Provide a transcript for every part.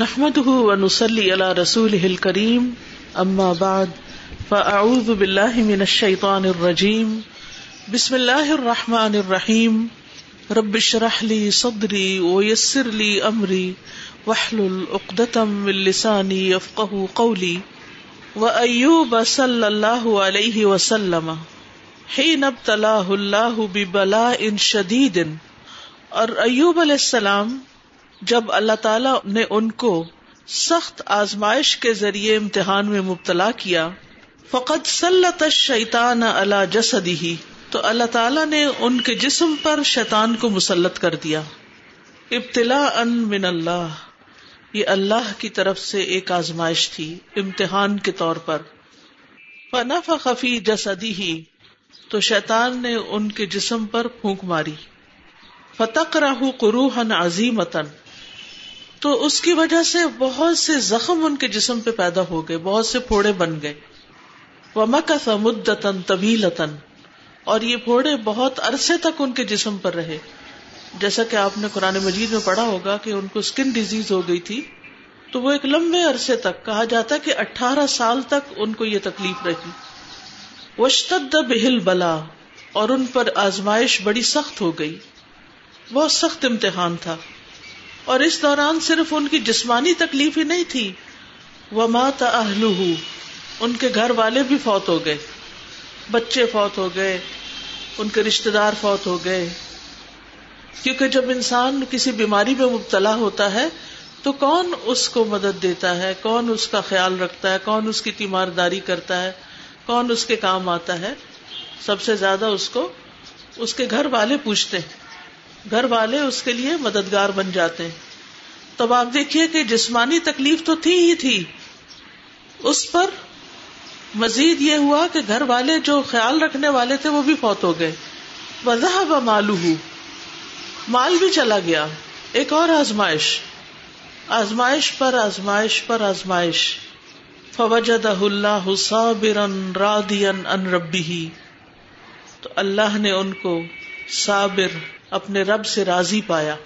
نحمده ونصلي على رسوله الكريم اما بعد فاعوذ بالله من الشيطان الرجيم. بسم الله الرحمن الرحيم. رب اشرح لي صدري ويسر لي امري واحلل عقدة من لساني يفقهوا قولي. وايوب صلى الله عليه وسلم، حين ابتلاه الله ببلاء شديد. اور ایوب علیہ السلام جب اللہ تعالی نے ان کو سخت آزمائش کے ذریعے امتحان میں مبتلا کیا فقط سلط شیطان اللہ جسدی ہی تو اللہ تعالیٰ نے ان کے جسم پر شیطان کو مسلط کر دیا۔ ابتلا ان من اللہ، یہ اللہ کی طرف سے ایک آزمائش تھی امتحان کے طور پر۔ فنف خفی جسدی ہی تو شیطان نے ان کے جسم پر پھونک ماری۔ فتق راہ قروحن عظیمتن تو اس کی وجہ سے بہت سے زخم ان کے جسم پہ پیدا ہو گئے، بہت سے پھوڑے بن گئے۔ وہ مکس مدتن طویلتن اور یہ پھوڑے بہت عرصے تک ان کے جسم پر رہے۔ جیسا کہ آپ نے قرآن مجید میں پڑھا ہوگا کہ ان کو اسکن ڈیزیز ہو گئی تھی، تو وہ ایک لمبے عرصے تک، کہا جاتا کہ اٹھارہ سال تک ان کو یہ تکلیف رہی۔ وشتد بہل بلا اور ان پر آزمائش بڑی سخت ہو گئی۔ بہت سخت امتحان تھا۔ اور اس دوران صرف ان کی جسمانی تکلیف ہی نہیں تھی۔ وہ مات اہل ان کے گھر والے بھی فوت ہو گئے۔ بچے فوت ہو گئے۔ ان کے رشتے دار فوت ہو گئے۔ کیونکہ جب انسان کسی بیماری میں مبتلا ہوتا ہے، تو کون اس کو مدد دیتا ہے؟ کون اس کا خیال رکھتا ہے؟ کون اس کی تیمارداری کرتا ہے؟ کون اس کے کام آتا ہے؟ سب سے زیادہ اس کو، اس کے گھر والے پوچھتے ہیں۔ گھر والے اس کے لیے مددگار بن جاتے ہیں۔ تب آپ دیکھیے کہ جسمانی تکلیف تو تھی ہی تھی۔ اس پر مزید یہ ہوا کہ گھر والے جو خیال رکھنے والے تھے وہ بھی فوت ہو گئے۔ وضاح مالو مال بھی چلا گیا۔ ایک اور آزمائش۔ آزمائش پر آزمائش پر آزمائش۔ فوجد اللہ صابرن رادین ان ربی تو اللہ نے ان کو صابر اپنے رب سے راضی پایا۔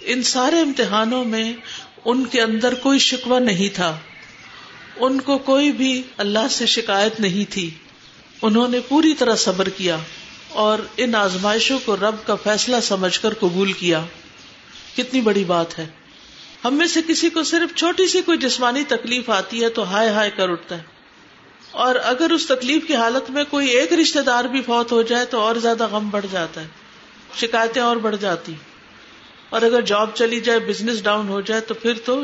ان سارے امتحانوں میں ان کے اندر کوئی شکوہ نہیں تھا۔ ان کو کوئی بھی اللہ سے شکایت نہیں تھی۔ انہوں نے پوری طرح صبر کیا اور ان آزمائشوں کو رب کا فیصلہ سمجھ کر قبول کیا۔ کتنی بڑی بات ہے۔ ہم میں سے کسی کو صرف چھوٹی سی کوئی جسمانی تکلیف آتی ہے تو ہائے ہائے کر اٹھتا ہے۔ اور اگر اس تکلیف کی حالت میں کوئی ایک رشتے دار بھی فوت ہو جائے تو اور زیادہ غم بڑھ جاتا ہے۔ شکایتیں اور بڑھ جاتی اور اگر جاب چلی جائے بزنس ڈاؤن ہو جائے، تو پھر تو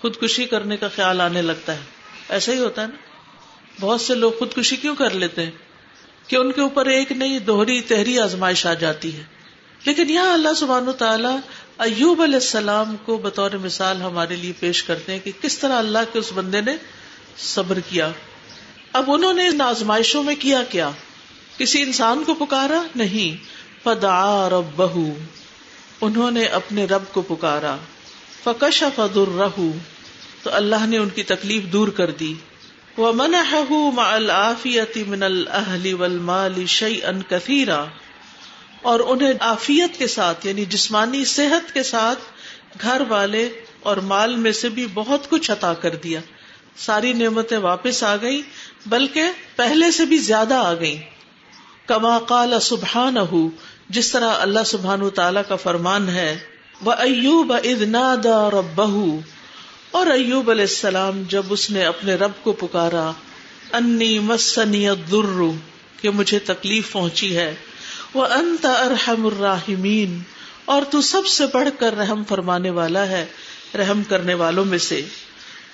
خودکشی کرنے کا خیال آنے لگتا ہے۔ ایسا ہی ہوتا ہے نا۔ بہت سے لوگ خودکشی کیوں کر لیتے ہیں؟ کہ ان کے اوپر ایک نئی دوہری، تحری آزمائش آ جاتی ہے۔ لیکن یہاں اللہ سبحان تعالیٰ ایوب علیہ السلام کو بطور مثال ہمارے لیے پیش کرتے ہیں کہ کس طرح اللہ کے اس بندے نے صبر کیا۔ اب انہوں نے ان آزمائشوں میں کیا کیا؟ کسی انسان کو پکارا؟ نہیں۔ فدا رب بہ انہوں نے اپنے رب کو پکارا۔ فکش فدر رہ تو اللہ نے ان کی تکلیف دور کر دی۔ وہ من العافیت من الحلی ول شعی ان کثیرا۔ اور انہیں آفیت کے ساتھ یعنی جسمانی صحت کے ساتھ گھر والے اور مال میں سے بھی بہت کچھ عطا کر دیا۔ ساری نعمتیں واپس آ گئی بلکہ پہلے سے بھی زیادہ آ گئی کما قال سبحان جس طرح اللہ سبحان تعالی کا فرمان ہے وہ ایوب ادنا دا رب اور ایوب علیہ السلام جب اس نے اپنے رب کو پکارا انی مسنی در کہ مجھے تکلیف پہنچی ہے وہ انت ارحم الراحمین اور تو سب سے بڑھ کر رحم فرمانے والا ہے، رحم کرنے والوں میں سے۔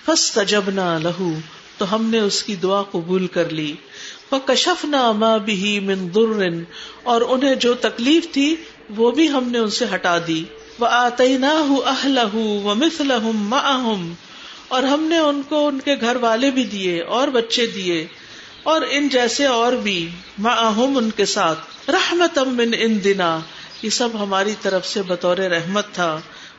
فس تجبنا لہو تو ہم نے اس کی دعا قبول کر لی۔ کشف نہ بھی من در اور انہیں جو تکلیف تھی، وہ بھی ہم نے ان سے ہٹا دی۔ وہ آتے نہ اہل و مسل اور ہم نے ان کو ان کے گھر والے بھی دیے، اور بچے دیے، اور ان جیسے اور بھی معہم ان کے ساتھ۔ رحمت من ان دنا یہ سب ہماری طرف سے بطور رحمت تھا۔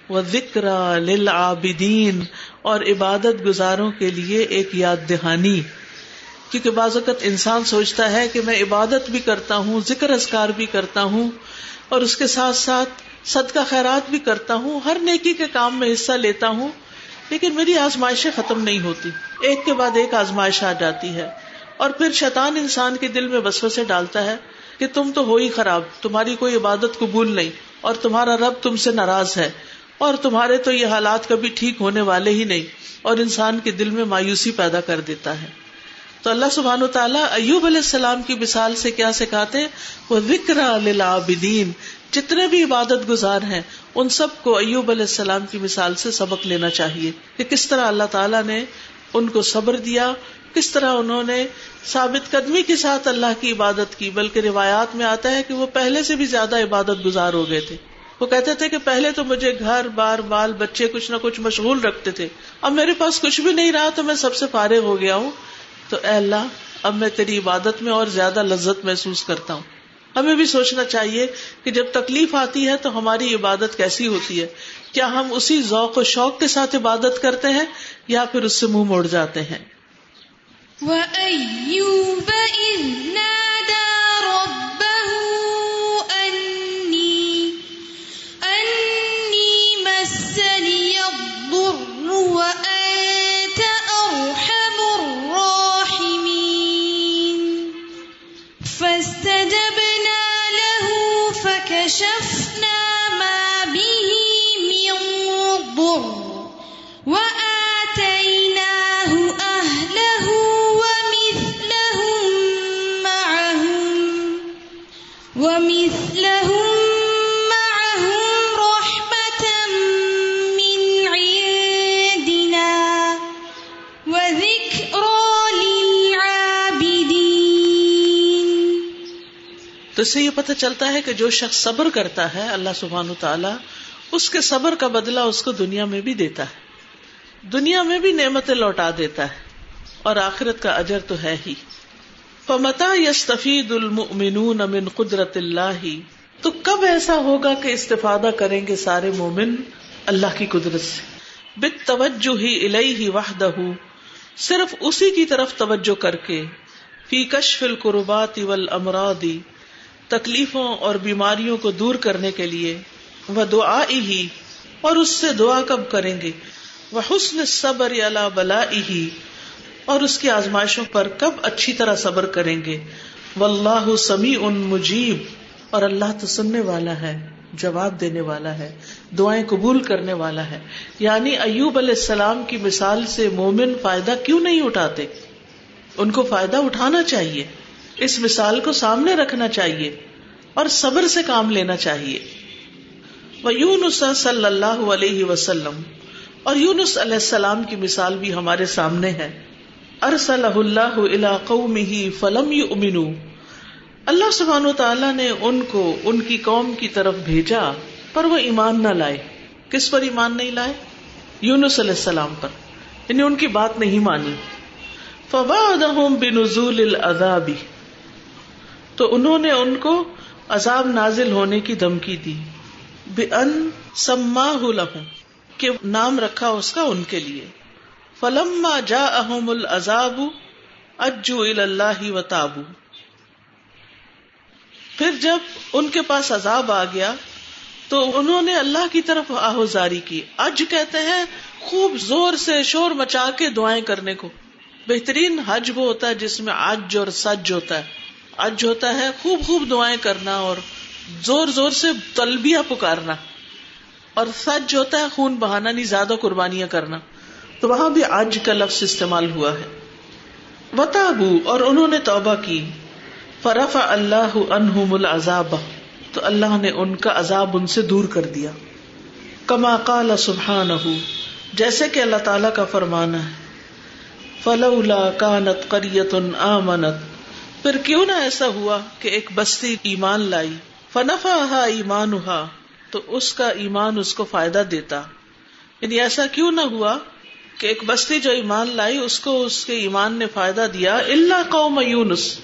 وہ ذکر للعابدین اور عبادت گزاروں کے لیے ایک یاد دہانی۔ کیونکہ بعض اوقات انسان سوچتا ہے کہ میں عبادت بھی کرتا ہوں، ذکر اذکار بھی کرتا ہوں، اور اس کے ساتھ ساتھ صدقہ خیرات بھی کرتا ہوں، ہر نیکی کے کام میں حصہ لیتا ہوں، لیکن میری آزمائشیں ختم نہیں ہوتی۔ ایک کے بعد ایک آزمائش آ جاتی ہے۔ اور پھر شیطان انسان کے دل میں بسو سے ڈالتا ہے کہ تم تو ہو ہی خراب، تمہاری کوئی عبادت قبول نہیں، اور تمہارا رب تم سے ناراض ہے، اور تمہارے تو یہ حالات کبھی ٹھیک ہونے والے ہی نہیں، اور انسان کے دل میں مایوسی پیدا کر دیتا ہے۔ تو اللہ سبحان و تعالیٰ ایوب علیہ السلام کی مثال سے کیا سکھاتے وہ ذکر للعابدین، جتنے بھی عبادت گزار ہیں، ان سب کو ایوب علیہ السلام کی مثال سے سبق لینا چاہیے کہ کس طرح اللہ تعالیٰ نے ان کو صبر دیا، کس طرح انہوں نے ثابت قدمی کے ساتھ اللہ کی عبادت کی، بلکہ روایات میں آتا ہے کہ وہ پہلے سے بھی زیادہ عبادت گزار ہو گئے تھے۔ وہ کہتے تھے کہ پہلے تو مجھے گھر، بار، بال، بچے کچھ نہ کچھ مشغول رکھتے تھے۔ اب میرے پاس کچھ بھی نہیں رہا تو میں سب سے فارغ ہو گیا ہوں۔ تو اے اللہ، اب میں تیری عبادت میں اور زیادہ لذت محسوس کرتا ہوں۔ ہمیں بھی سوچنا چاہیے کہ جب تکلیف آتی ہے تو ہماری عبادت کیسی ہوتی ہے؟ کیا ہم اسی ذوق و شوق کے ساتھ عبادت کرتے ہیں یا پھر اس سے منہ موڑ جاتے ہیں؟ وَأَيُّوبَ تو اس سے یہ پتہ چلتا ہے کہ جو شخص صبر کرتا ہے، اللہ سبحان و تعالیٰ اس کے صبر کا بدلہ اس کو دنیا میں بھی دیتا ہے۔ دنیا میں بھی نعمتیں لوٹا دیتا ہے، اور آخرت کا اجر تو ہے ہی۔ فمتا یستفید المؤمنون من قدرت اللہ۔ تو کب ایسا ہوگا کہ استفادہ کریں گے سارے مومن اللہ کی قدرت سے؟ بت توجہ ہی الہی وحدہ۔ صرف اسی کی طرف توجہ کر کے۔ فی کشف القربات والامراض۔ تکلیفوں اور بیماریوں کو دور کرنے کے لیے وہ دعا ہی اور اس سے دعا کب کریں گے؟ وہ حسن صبر اللہ بلا اور اس کی آزمائشوں پر کب اچھی طرح صبر کریں گے؟ واللہ سمیع ان مجیب اور اللہ تو سننے والا ہے، جواب دینے والا ہے، دعائیں قبول کرنے والا ہے۔ یعنی ایوب علیہ السلام کی مثال سے مومن فائدہ کیوں نہیں اٹھاتے؟ ان کو فائدہ اٹھانا چاہیے۔ اس مثال کو سامنے رکھنا چاہیے اور صبر سے کام لینا چاہیے۔ یونس صلی اللہ علیہ وسلم، اور یونس علیہ السلام کی مثال بھی ہمارے سامنے ہے۔ ارسلہ اللہ الى قومه فلم یؤمنوا اللہ سبحانہ تعالیٰ نے ان کو، ان کی قوم کی طرف بھیجا، پر وہ ایمان نہ لائے۔ کس پر ایمان نہیں لائے؟ یونس علیہ السلام پر یعنی ان کی بات نہیں مانی۔ فوادہم بنزول العذاب۔ تو انہوں نے ان کو عذاب نازل ہونے کی دھمکی دی۔ بأن سماہ لہم، کہ نام رکھا اس کا ان کے لیے۔ فلما جاءہم العذاب، اجو اللہ و تابو پھر جب ان کے پاس عذاب آ گیا، تو انہوں نے اللہ کی طرف آہوزاری کی۔ اج کہتے ہیں، خوب زور سے شور مچا کے دعائیں کرنے کو۔ بہترین حج وہ ہوتا ہے جس میں آج اور سج ہوتا ہے۔ اج ہوتا ہے، خوب خوب دعائیں کرنا اور زور زور سے تلبیہ پکارنا۔ اور سچ ہوتا ہے، خون بہانا نہیں، زیادہ قربانیاں کرنا۔ تو وہاں بھی آج کا لفظ استعمال ہوا ہے۔ وتابو، اور انہوں نے توبہ کی۔ فرف اللہ انہم العذاب۔ تو اللہ نے ان کا عذاب ان سے دور کر دیا۔ کما قال سبحانہ جیسے کہ اللہ تعالی کا فرمانا ہے۔ فلولا کانت قریت آمنت۔ پھر کیوں نہ ایسا ہوا کہ ایک بستی ایمان لائی؟ فنفا ایمان تو اس کا ایمان اس کو فائدہ دیتا۔ یعنی ایسا کیوں نہ ہوا کہ ایک بستی جو ایمان لائی، اس کو اس کے ایمان نے فائدہ دیا۔ اللہ قوم یونس،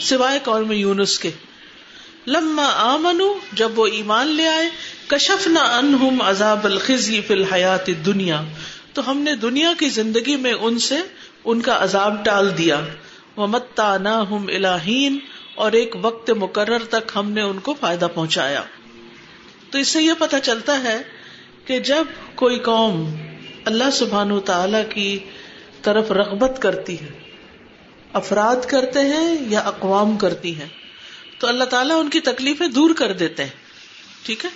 سوائے قوم یونس کے۔ لما آمنو جب وہ ایمان لے آئے کشف نہ انہم عذاب الخزی فی الحیات دنیا تو ہم نے دنیا کی زندگی میں ان سے ان کا عذاب ٹال دیا۔ وہ متا نہ ہم الہین اور ایک وقت مقرر تک ہم نے ان کو فائدہ پہنچایا۔ تو اس سے یہ پتا چلتا ہے کہ جب کوئی قوم اللہ سبحان تعالی کی طرف رغبت کرتی ہے، افراد کرتے ہیں یا اقوام کرتی ہیں، تو اللہ تعالیٰ ان کی تکلیفیں دور کر دیتے ہیں۔ ٹھیک ہے؟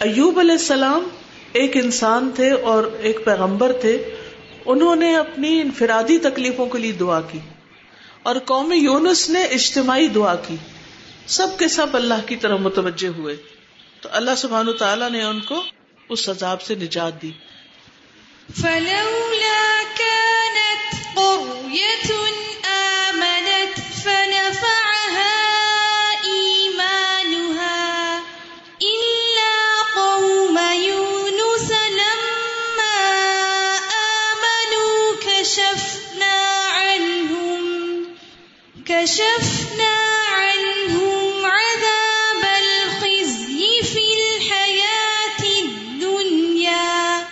ایوب علیہ السلام ایک انسان تھے اور ایک پیغمبر تھے، انہوں نے اپنی انفرادی تکلیفوں کے لیے دعا کی۔ اور قوم یونس نے اجتماعی دعا کی۔ سب کے سب اللہ کی طرح متوجہ ہوئے۔ تو اللہ سبحان تعالیٰ نے ان کو اس عذاب سے نجات دی۔ فلولا كانت قرية كشفنا عنهم عذاب الخزي في الحياة الدنيا،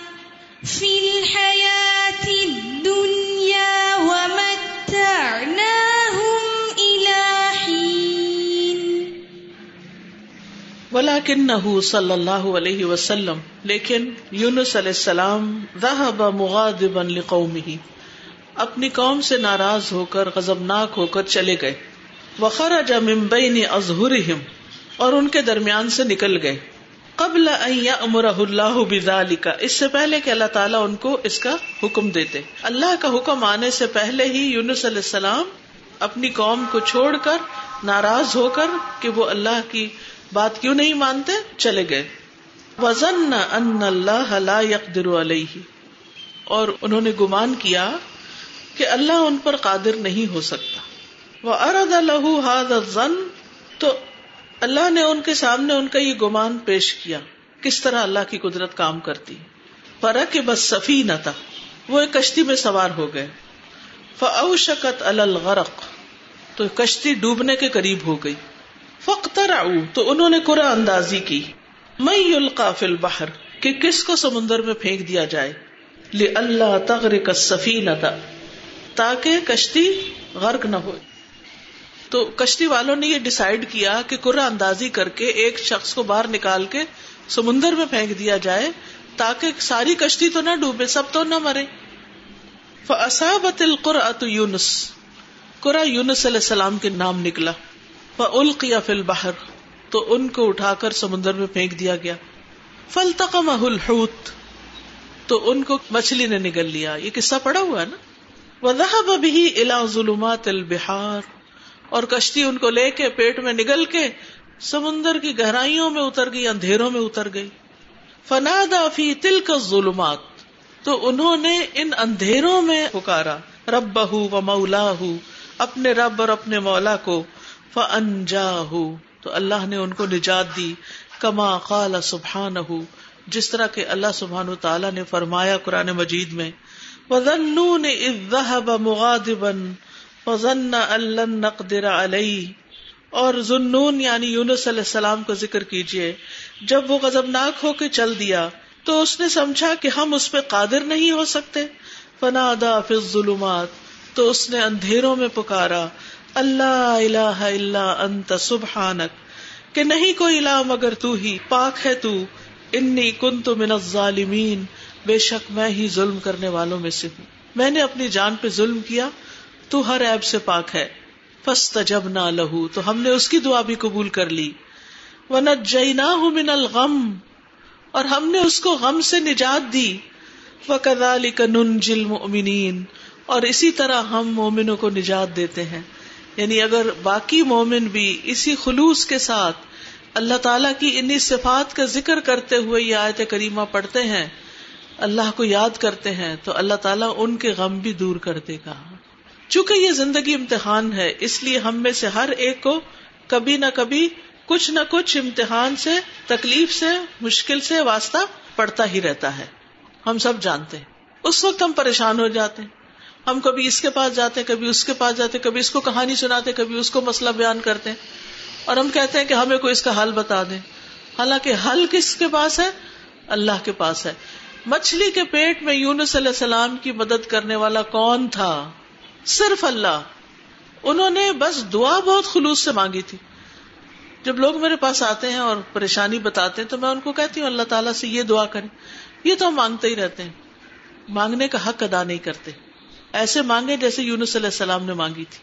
في الحياة الدنيا ومتعناهم إلى حين. ولكنه صلی اللہ علیہ وسلم لیکن یونس علیہ السلام ذهب مغاضبا لقومه. اپنی قوم سے ناراض ہو کر، غضبناک ہو کر چلے گئے۔ وخرج من بین اور ان کے درمیان سے نکل گئے۔ قبل ان یامرہ اللہ بذالک اس سے پہلے کہ اللہ تعالیٰ ان کو اس کا حکم دیتے۔ اللہ کا حکم آنے سے پہلے ہی یونس علیہ السلام اپنی قوم کو چھوڑ کر ناراض ہو کر کہ وہ اللہ کی بات کیوں نہیں مانتے، چلے گئے۔ وزن ان اللہ لا يقدر علیہ اور انہوں نے گمان کیا کہ اللہ ان پر قادر نہیں ہو سکتا۔ وہ ارد الح هذا تو اللہ نے ان کے سامنے ان کا یہ گمان پیش کیا۔ کس طرح اللہ کی قدرت کام کرتی۔ فرق کہ بس سفی نہ تھا وہ ایک کشتی میں سوار ہو گئے۔ فاؤ شکت الغرق، تو کشتی ڈوبنے کے قریب ہو گئی۔ فختر تو انہوں نے قرآن اندازی کی۔ میں یلقا فی البحر، کہ کس کو سمندر میں پھینک دیا جائے۔ لے اللہ تغرق السفینہ تاکہ کشتی غرق نہ ہو تو کشتی والوں نے یہ ڈسائڈ کیا کہ قرآن اندازی کر کے ایک شخص کو باہر نکال کے سمندر میں پھینک دیا جائے تاکہ ساری کشتی تو نہ ڈوبے، سب تو نہ مرے۔ فاصابت القرأۃ یونس۔ قرآ یونس علیہ السلام کے نام نکلا۔ فالقیا فی البحر۔ تو ان کو اٹھا کر سمندر میں پھینک دیا گیا۔ فالتقمہ الحوت۔ تو ان کو مچھلی نے نگل لیا۔ یہ قصہ پڑا ہوا ہے نا؟ وذهب به الى ظلمات البحار، اور کشتی ان کو لے کے پیٹ میں نگل کے سمندر کی گہرائیوں میں اتر گئی، اندھیروں میں اتر گئی۔ فنادا فی تلک الظلمات، تو انہوں نے ان اندھیروں میں پکارا۔ رب بہ و مولا اپنے رب اور اپنے مولا کو۔ فانجا تو اللہ نے ان کو نجات دی۔ کما قال سبحان جس طرح کے اللہ سبحان تعالیٰ نے فرمایا قرآن مجید میں۔ وَذَنُّونِ إِذ ذَهَبَ مُغَاضِبًا فَظَنَّ أَن لَّن نَّقْدِرَ عَلَيْهِ اور ذنون یعنی یونس علیہ السلام کو ذکر کیجیے۔ جب وہ غضبناک ہو کے چل دیا تو اس نے سمجھا کہ ہم اس پہ قادر نہیں ہو سکتے۔ فنادا فی الظلمات تو اس نے اندھیروں میں پکارا۔ اللہ الہ الا انت سبحانک کہ نہیں کوئی الہ مگر تو ہی، پاک ہے تو۔ انی کنت من الظالمین بے شک میں ہی ظلم کرنے والوں میں سے ہوں۔ میں نے اپنی جان پہ ظلم کیا، تو ہر عیب سے پاک ہے۔ فاستجبنا لہو، تو ہم نے اس کی دعا بھی قبول کر لی۔ ونجیناہ من الغم، اور ہم نے اس کو غم سے نجات دی۔ وَكَذَلِكَ نُنْجِ الْمُؤْمِنِينَ، اور اسی طرح ہم مومنوں کو نجات دیتے ہیں۔ یعنی اگر باقی مومن بھی اسی خلوص کے ساتھ اللہ تعالیٰ کی انہی صفات کا ذکر کرتے ہوئے یہ آیت کریمہ پڑھتے ہیں اللہ کو یاد کرتے ہیں تو اللہ تعالیٰ ان کے غم بھی دور کر دے گا۔ چونکہ یہ زندگی امتحان ہے، اس لیے ہم میں سے ہر ایک کو کبھی نہ کبھی کچھ نہ کچھ امتحان سے، تکلیف سے، مشکل سے واسطہ پڑتا ہی رہتا ہے۔ ہم سب جانتے ہیں۔ اس وقت ہم پریشان ہو جاتے ہیں۔ ہم کبھی اس کے پاس جاتے ہیں، کبھی اس کے پاس جاتے ہیں، کبھی اس کو کہانی سناتے کبھی اس کو مسئلہ بیان کرتے ہیں۔ اور ہم کہتے ہیں کہ ہمیں کوئی اس کا حل بتا دیں۔ حالانکہ حل کس کے پاس ہے؟ اللہ کے پاس ہے۔ مچھلی کے پیٹ میں یونس علیہ السلام کی مدد کرنے والا کون تھا؟ صرف اللہ۔ انہوں نے بس دعا بہت خلوص سے مانگی تھی۔ جب لوگ میرے پاس آتے ہیں اور پریشانی بتاتے ہیں تو میں ان کو کہتی ہوں، اللہ تعالیٰ سے یہ دعا کریں۔ یہ تو ہم مانگتے ہی رہتے ہیں۔ مانگنے کا حق ادا نہیں کرتے۔ ایسے مانگے جیسے یونس علیہ السلام نے مانگی تھی۔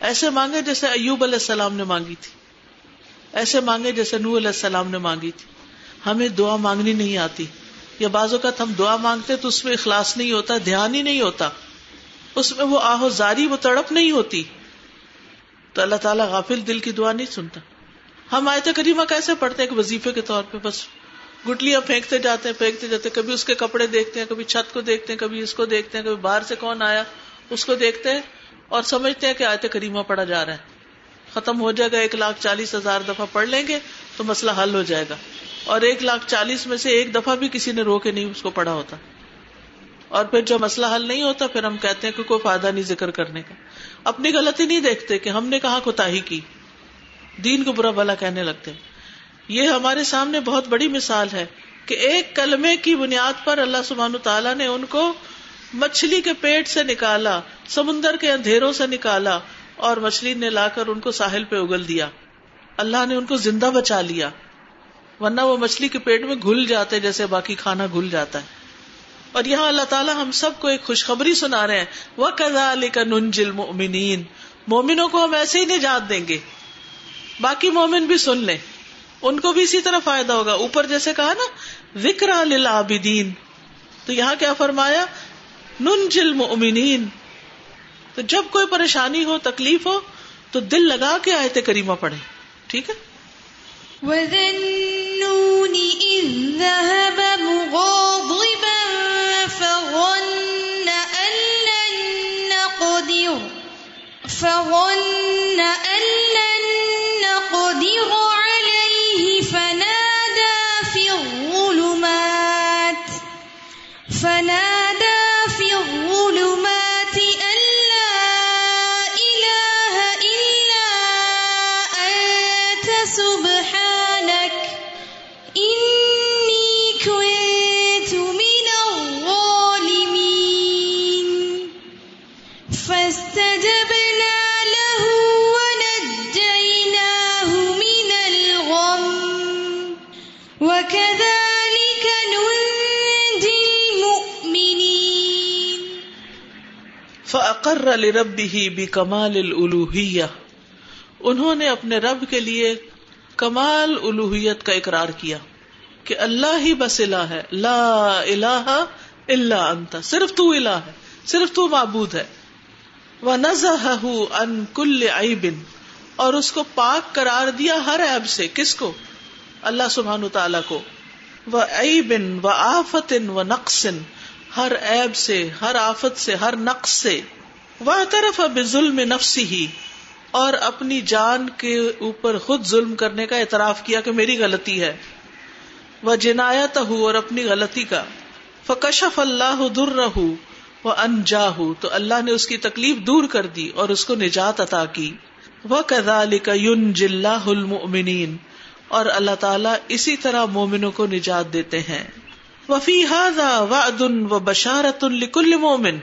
ایسے مانگے جیسے ایوب علیہ السلام نے مانگی تھی۔ ایسے مانگے جیسے نو علیہ السلام نے مانگی تھی۔ ہمیں دعا مانگنی نہیں آتی۔ یا بعض اوقات ہم دعا مانگتے تو اس میں اخلاص نہیں ہوتا، دھیان ہی نہیں ہوتا۔ اس میں وہ آہو زاری، وہ تڑپ نہیں ہوتی۔ تو اللہ تعالیٰ غافل دل کی دعا نہیں سنتا۔ ہم آئے کریمہ کیسے پڑھتے ہیں وظیفے کے طور پہ؟ بس گٹلیاں پھینکتے جاتے ہیں، پھینکتے جاتے ہیں۔ کبھی اس کے کپڑے دیکھتے ہیں، کبھی چھت کو دیکھتے ہیں، کبھی اس کو دیکھتے ہیں، کبھی باہر سے کون آیا، اس کو دیکھتے ہیں اور سمجھتے ہیں کہ آیت کریمہ پڑھا جا رہا ہے۔ ختم ہو جائے گا، ایک لاکھ چالیس ہزار دفعہ پڑھ لیں گے تو مسئلہ حل ہو جائے گا۔ اور ایک لاکھ چالیس میں سے ایک دفعہ بھی کسی نے رو کے نہیں اس کو پڑھا ہوتا۔ اور پھر جب مسئلہ حل نہیں ہوتا، پھر ہم کہتے ہیں کہ کوئی فائدہ نہیں ذکر کرنے کا۔ اپنی غلطی نہیں دیکھتے کہ ہم نے کہاں کوتا کی۔ دین کو برا بلا کہنے لگتے یہ ہمارے سامنے بہت بڑی مثال ہے کہ ایک کلمے کی بنیاد پر اللہ سبحان تعالیٰ نے ان کو مچھلی کے پیٹ سے نکالا، سمندر کے اندھیروں سے نکالا اور مچھلی نے لا کر ان کو ساحل پہ اگل دیا۔ اللہ نے ان کو زندہ بچا لیا۔ ورنہ وہ مچھلی کے پیٹ میں گھل جاتے جیسے باقی کھانا گھل جاتا ہے۔ اور یہاں اللہ تعالیٰ ہم سب کو ایک خوشخبری سنا رہے ہیں۔ وہ کزا علی کا ننجل مومنوں کو ہم ایسے ہی نجات دیں گے۔ باقی مومن بھی سن لیں۔ ان کو بھی اسی طرح فائدہ ہوگا۔ اوپر جیسے کہا نا وکر للعابدین۔ تو یہاں کیا فرمایا؟ ننجل مؤمنین تو جب کوئی پریشانی ہو، تکلیف ہو، تو دل لگا کے آئے کریمہ پڑھے ٹھیک ہے؟ وَذَنُّونِ إِذْ ذَهَبَ مُغَاضِبًا فقر لربه بکمال الالوہیہ انہوں نے اپنے رب کے لیے کمال الوہیت کا اقرار کیا کہ اللہ ہی بس الہ ہے۔ لا الہ الا انت۔ صرف تو الہ ہے۔ صرف تو معبود ہے۔ وَنَزَهَهُ عَن كُلِّ عَيْبٍ۔ اور اس کو پاک قرار دیا ہر عیب سے۔ کس کو؟ اللہ سبحانہ تعالیٰ کو۔ وَعَيْبٍ وَآفَةٍ وَنَقْصٍ۔ ہر عیب سے، ہر آفت سے، ہر نقص سے۔ وَاعْتَرَفَ بِظُلْمِ نَفْسِهِ اور اپنی جان کے اوپر خود ظلم کرنے کا اعتراف کیا کہ میری غلطی ہے۔ وہ جنایت اور اپنی غلطی کا۔ فکشف اللہ در وہ انجا تو اللہ نے اس کی تکلیف دور کر دی اور اس کو نجات عطا کی۔ وہ کدال یون المنین اور اللہ تعالیٰ اسی طرح مومنوں کو نجات دیتے ہیں۔ وفی ہاضا وعد و بشارت الکل مومن۔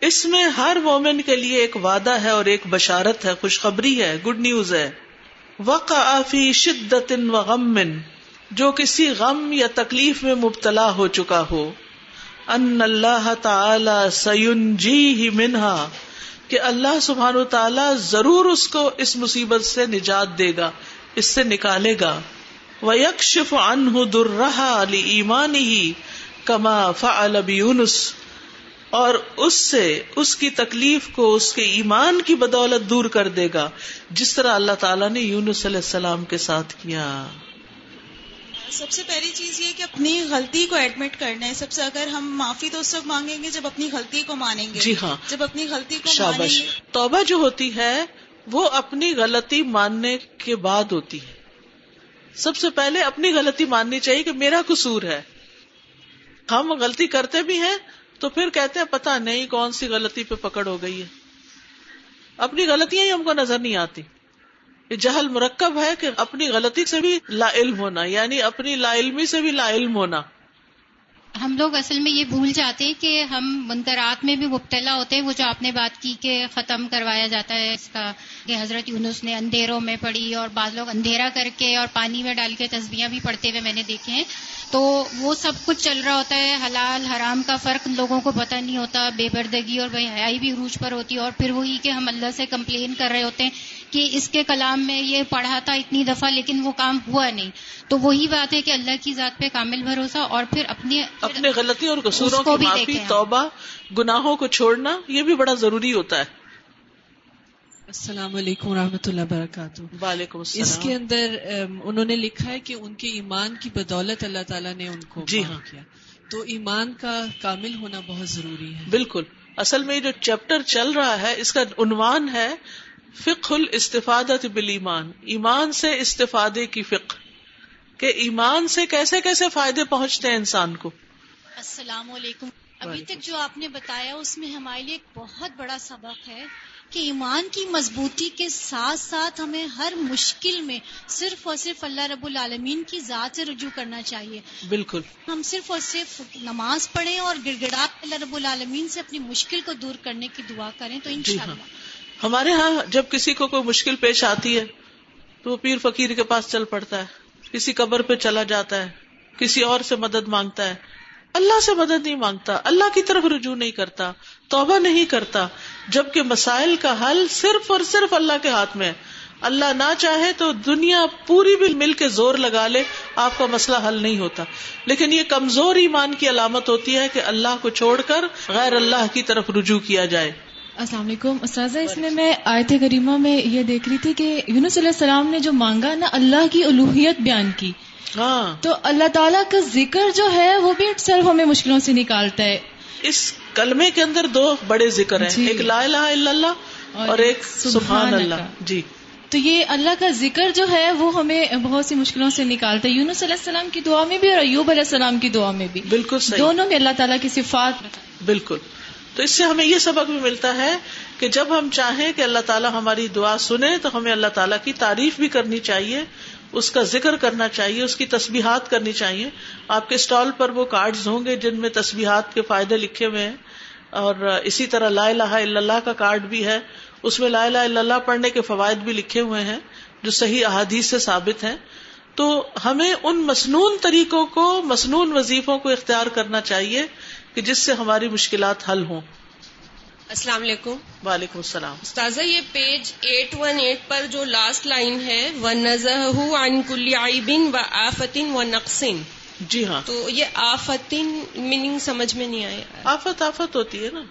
اس میں ہر مومن کے لیے ایک وعدہ ہے اور ایک بشارت ہے، خوشخبری ہے گڈ نیوز ہے۔ وقع فی شدت و غم، جو کسی غم یا تکلیف میں مبتلا ہو چکا ہو۔ ان اللہ تعالی سیون جی ہی منہا، کہ اللہ سبحان و تعالی ضرور اس کو اس مصیبت سے نجات دے گا، اس سے نکالے گا۔ وہ یکشف ان در رہا علی ایمان ہی کما فعل بیونس۔ اور اس سے اس کی تکلیف کو اس کے ایمان کی بدولت دور کر دے گا جس طرح اللہ تعالیٰ نے یونس علیہ السلام کے ساتھ کیا۔ سب سے پہلی چیز یہ کہ اپنی غلطی کو ایڈمٹ کرنا ہے۔ سب سے اگر ہم معافی تو اس وقت مانگیں گے جب اپنی غلطی کو مانیں گے۔ جی ہاں۔ جب اپنی غلطی کو مانیں شابش گے۔ توبہ جو ہوتی ہے وہ اپنی غلطی ماننے کے بعد ہوتی ہے۔ سب سے پہلے اپنی غلطی ماننی چاہیے کہ میرا قصور ہے۔ ہم غلطی کرتے بھی ہیں تو پھر کہتے ہیں پتا نہیں کون سی غلطی پہ پکڑ ہو گئی ہے۔ اپنی غلطیاں ہی ہم کو نظر نہیں آتی۔ یہ جہل مرکب ہے کہ اپنی غلطی سے بھی لا علم ہونا یعنی اپنی لا علمی سے بھی لا علم ہونا۔ ہم لوگ اصل میں یہ بھول جاتے ہیں کہ ہم منکرات میں بھی مبتلا ہوتے ہیں، وہ جو آپ نے بات کی کہ ختم کروایا جاتا ہے اس کا، کہ حضرت یونس نے اندھیروں میں پڑھی اور بعض لوگ اندھیرا کر کے اور پانی میں ڈال کے تصویاں بھی پڑھتے ہوئے میں نے دیکھے ہیں۔ تو وہ سب کچھ چل رہا ہوتا ہے حلال حرام کا فرق لوگوں کو پتہ نہیں ہوتا بے پردگی اور بے حیائی بھی عروج پر ہوتی ہے اور پھر وہی کہ ہم اللہ سے کمپلین کر رہے ہوتے ہیں کہ اس کے کلام میں یہ پڑھا تھا اتنی دفعہ لیکن وہ کام ہوا نہیں تو وہی بات ہے کہ اللہ کی ذات پہ کامل بھروسہ اور پھر اپنے اپنے غلطی اور قصوروں کو بھی معافی۔ توبہ گناہوں کو چھوڑنا یہ بھی بڑا ضروری ہوتا ہے السلام علیکم ورحمۃ اللہ وبرکاتہ۔ وعلیکم السلام۔ اس کے اندر انہوں نے لکھا ہے کہ ان کے ایمان کی بدولت اللہ تعالیٰ نے ان کو جی ہاں۔ کیا۔ تو ایمان کا کامل ہونا بہت ضروری ہے۔ بالکل۔ اصل میں یہ جو چیپٹر چل رہا ہے اس کا عنوان ہے فقہ الاستفادت بالایمان۔ ایمان سے استفادے کی فقہ۔ کہ ایمان سے کیسے کیسے فائدے پہنچتے ہیں انسان کو۔ السلام علیکم۔ ابھی تک جو آپ نے بتایا اس میں ہمارے لیے ایک بہت بڑا سبق ہے۔ کہ ایمان کی مضبوطی کے ساتھ ساتھ ہمیں ہر مشکل میں صرف اور صرف اللہ رب العالمین کی ذات سے رجوع کرنا چاہیے۔ بالکل۔ ہم صرف اور صرف نماز پڑھیں اور گڑ گڑا اللہ رب العالمین سے اپنی مشکل کو دور کرنے کی دعا کریں تو جی انشاءاللہ۔ ہاں ہمارے ہاں جب کسی کو کوئی مشکل پیش آتی ہے تو وہ پیر فقیر کے پاس چل پڑتا ہے۔ کسی قبر پہ چلا جاتا ہے کسی اور سے مدد مانگتا ہے۔ اللہ سے مدد نہیں مانگتا، اللہ کی طرف رجوع نہیں کرتا، توبہ نہیں کرتا، جبکہ مسائل کا حل صرف اور صرف اللہ کے ہاتھ میں ہے۔ اللہ نہ چاہے تو دنیا پوری بھی مل کے زور لگا لے، آپ کا مسئلہ حل نہیں ہوتا۔ لیکن یہ کمزور ایمان کی علامت ہوتی ہے کہ اللہ کو چھوڑ کر غیر اللہ کی طرف رجوع کیا جائے۔ السلام علیکم۔ استاذہ، اس میں میں آیت کریمہ میں یہ دیکھ رہی تھی کہ یونس علیہ السلام نے جو مانگا نا، اللہ کی الوحیت بیان کی۔ ہاں۔ تو اللہ تعالیٰ کا ذکر جو ہے وہ بھی اکثر ہمیں مشکلوں سے نکالتا ہے۔ اس کلمے کے اندر دو بڑے ذکر ہیں۔ جی۔ ایک لا الہ الا اللہ اور ایک سبحان۔ اللہ۔ جی۔ تو یہ اللہ کا ذکر جو ہے وہ ہمیں بہت سی مشکلوں سے نکالتا ہے۔ یونس علیہ السلام کی دعا میں بھی اور ایوب علیہ السلام کی دعا میں بھی۔ بالکل صحیح۔ دونوں میں اللہ تعالیٰ کی صفات۔ بالکل۔ تو اس سے ہمیں یہ سبق بھی ملتا ہے کہ جب ہم چاہیں کہ اللہ تعالیٰ ہماری دعا سنے تو ہمیں اللہ تعالیٰ کی تعریف بھی کرنی چاہیے۔ اس کا ذکر کرنا چاہیے، اس کی تسبیحات کرنی چاہیے۔ آپ کے اسٹال پر وہ کارڈز ہوں گے جن میں تسبیحات کے فائدے لکھے ہوئے ہیں۔ اور اسی طرح لا الہ الا اللہ کا کارڈ بھی ہے۔ اس میں لا الہ الا اللہ پڑھنے کے فوائد بھی لکھے ہوئے ہیں، جو صحیح احادیث سے ثابت ہیں۔ تو ہمیں ان مسنون طریقوں کو مسنون وظیفوں کو اختیار کرنا چاہیے کہ جس سے ہماری مشکلات حل ہوں۔ السلام علیکم۔ وعلیکم السلام۔ استاذہ یہ پیج ایٹ ون ایٹ پر جو لاسٹ لائن ہے و عن کل عیبن و آفتن و نقصن جی ہاں۔ تو یہ آفتن میننگ سمجھ میں نہیں آئے آفت آفت ہوتی ہے نا۔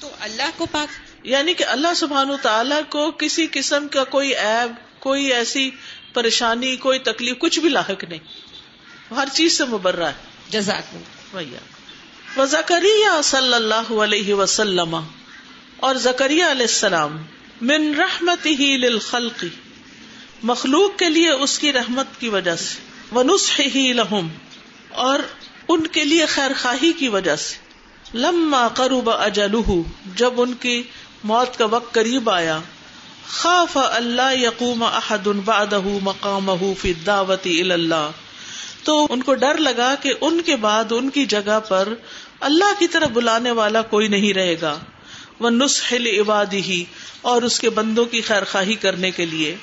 تو اللہ کو پاک۔ یعنی کہ اللہ سبحان تعالیٰ کو کسی قسم کا کوئی عیب کوئی ایسی پریشانی کوئی تکلیف کچھ بھی لاحق نہیں۔ ہر چیز سے مبرہ ہے۔ جزاک بھیا و زکریہ صلی اللہ علیہ وسلم۔ اور زکریہ علیہ السلام، من رحمت ہی للخلق، مخلوق کے لیے اس کی رحمت کی وجہ سے ونسخ ہی لہم اور ان کے لیے خیر خواہی کی وجہ سے۔ لما قرب اجلہ، جب ان کی موت کا وقت قریب آیا، خاف اللہ یقوم احد بعدہ مقامہ فی الدعوت الی اللہ۔ تو ان کو ڈر لگا کہ ان کے بعد ان کی جگہ پر اللہ کی طرف بلانے والا کوئی نہیں رہے گا۔ وہ نسخل عبادی ہی اور اس کے بندوں کی خیر خواہی کرنے کے لیے۔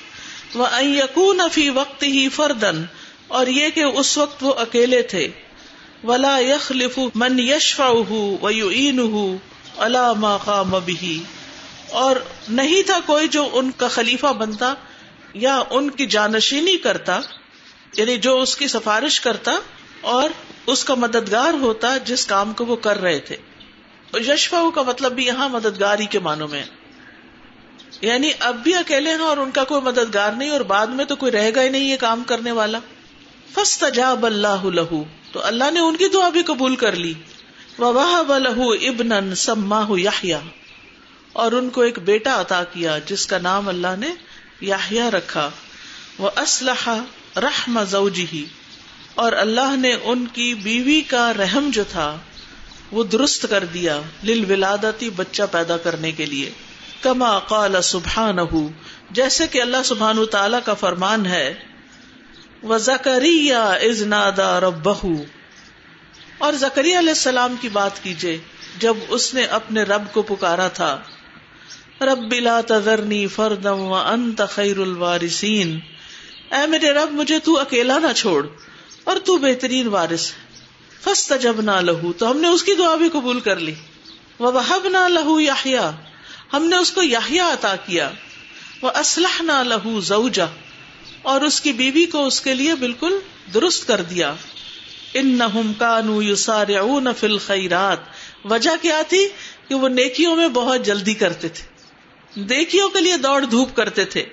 وہ یقون فی وقت ہی فردن اور یہ کہ اس وقت وہ اکیلے تھے۔ ولا یخلف من یشفا و اللہ مقام بھی اور نہیں تھا کوئی جو ان کا خلیفہ بنتا یا ان کی جانشینی کرتا یعنی جو اس کی سفارش کرتا اور اس کا مددگار ہوتا جس کام کو وہ کر رہے تھے۔ یشفا کا مطلب بھی یہاں مددگار ہی کے معنوں میں۔ یعنی اب بھی اکیلے ہیں اور ان کا کوئی مددگار نہیں اور بعد میں تو کوئی رہے گا ہی نہیں یہ کام کرنے والا۔ فس تجاب اللہ لہو، تو اللہ نے ان کی دعا بھی قبول کر لی۔ وہ لہو ابن سما یاحیا اور ان کو ایک بیٹا عطا کیا جس کا نام اللہ نے یاحیا رکھا۔ وہ اسلحہ رحم زوجی اور اللہ نے ان کی بیوی کا رحم جو تھا وہ درست کر دیا لل ولادتی بچہ پیدا کرنے کے لیے۔ کما قال سبحان جیسے کہ اللہ سبحان تعالی کا فرمان ہے و زکری از نادا رب اور زکریہ علیہ السلام کی بات کیجیے جب اس نے اپنے رب کو پکارا تھا، رب لا تذرنی فردم و انت خیر الوارثین۔ اے میرے رب، مجھے تو اکیلا نہ چھوڑ، اور تو بہترین وارث۔ ہے فاستجبنا لہو تو ہم نے اس کی دعا بھی قبول کر لی۔ ووہبنا لہو یحییٰ ہم نے اس کو یحییٰ عطا کیا۔ وہ اسلح نہ لہو زوجہ، اور اس کی بیوی کو اس کے لیے بالکل درست کر دیا۔ ان نہ کانو یسارعون فی الخیرات وجہ کیا تھی؟ کہ وہ نیکیوں میں بہت جلدی کرتے تھے۔ نیکیوں کے لیے دوڑ دھوپ کرتے تھے۔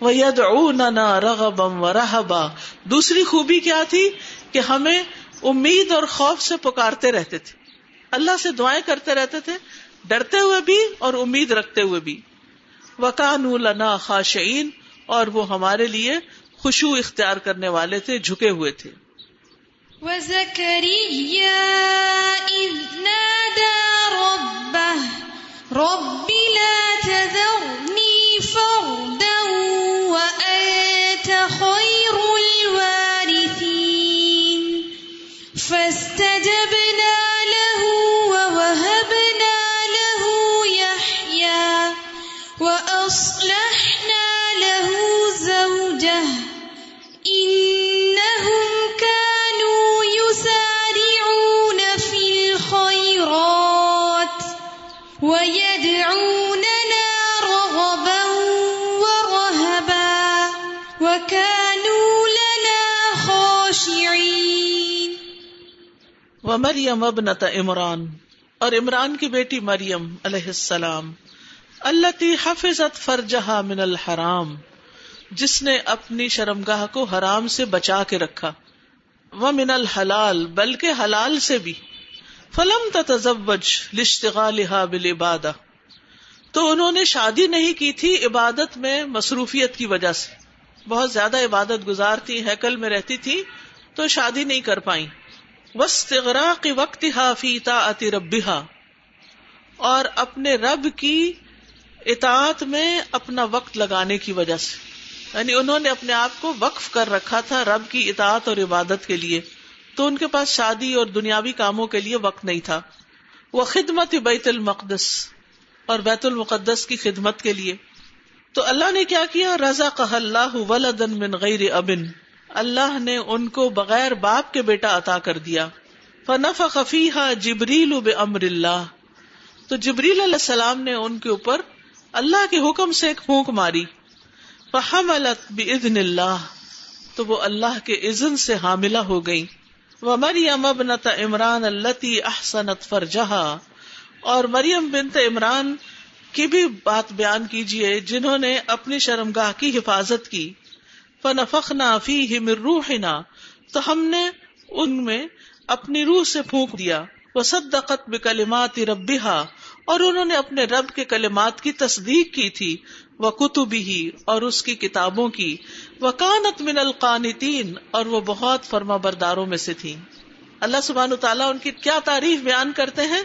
وہ ید او نہ رغبم و رہبا دوسری خوبی کیا تھی؟ کہ ہمیں امید اور خوف سے پکارتے رہتے تھے۔ اللہ سے دعائیں کرتے رہتے تھے، ڈرتے ہوئے بھی اور امید رکھتے ہوئے بھی۔ وکان لنا خاشعین اور وہ ہمارے لیے خوشبو اختیار کرنے والے تھے، جھکے ہوئے تھے۔ وزكريا إذ نادى ربه، رب لا تذرني فردا وأنت خير مریم ابنت عمران، اور عمران کی بیٹی مریم علیہ السلام اللہ کی حفظت فرجہا من الحرام، جس نے اپنی شرمگاہ کو حرام سے بچا کے رکھا وہ من الحلال، بلکہ حلال سے بھی۔ فلم تتزوج لاشتغالها بالعبادہ، تو انہوں نے شادی نہیں کی تھی عبادت میں مصروفیت کی وجہ سے۔ بہت زیادہ عبادت گزار تھی، ہیکل میں رہتی تھی، تو شادی نہیں کر پائی وسطراق وقت فی اطاعت ربها، اور اپنے رب کی اطاعت میں اپنا وقت لگانے کی وجہ سے۔ یعنی انہوں نے اپنے آپ کو وقف کر رکھا تھا رب کی اطاعت اور عبادت کے لیے، تو ان کے پاس شادی اور دنیاوی کاموں کے لیے وقت نہیں تھا۔ وہ خدمت بیت المقدس اور بیت المقدس کی خدمت کے لیے۔ تو اللہ نے کیا کیا؟ رضا کہ اللہ ولدن من غیر ابن۔ اللہ نے ان کو بغیر باپ کے بیٹا عطا کر دیا۔ فنف خفیہ جبریل بامر اللہ تو جبریل علیہ السلام نے ان کے اوپر اللہ کے حکم سے ایک پھونک ماری۔ فحملت باذن اللہ تو وہ اللہ کے اذن سے حاملہ ہو گئی وہ مریم ابنت عمران التی احسنت فرجہا اور مریم بنت عمران کی بھی بات بیان کیجیے جنہوں نے اپنی شرمگاہ کی حفاظت کی۔ فنفخنا فیہ من روحنا، تو ہم نے ان میں اپنی روح سے پھونک دیا۔ وصدقت بکلمات ربها، اور انہوں نے اپنے رب کے کلمات کی تصدیق کی تھی۔ وہ کتبی اور اس کی کتابوں کی۔ وکانت من القانتین اور وہ بہت فرما برداروں میں سے تھی اللہ سبحانہ تعالیٰ ان کی کیا تعریف بیان کرتے ہیں؟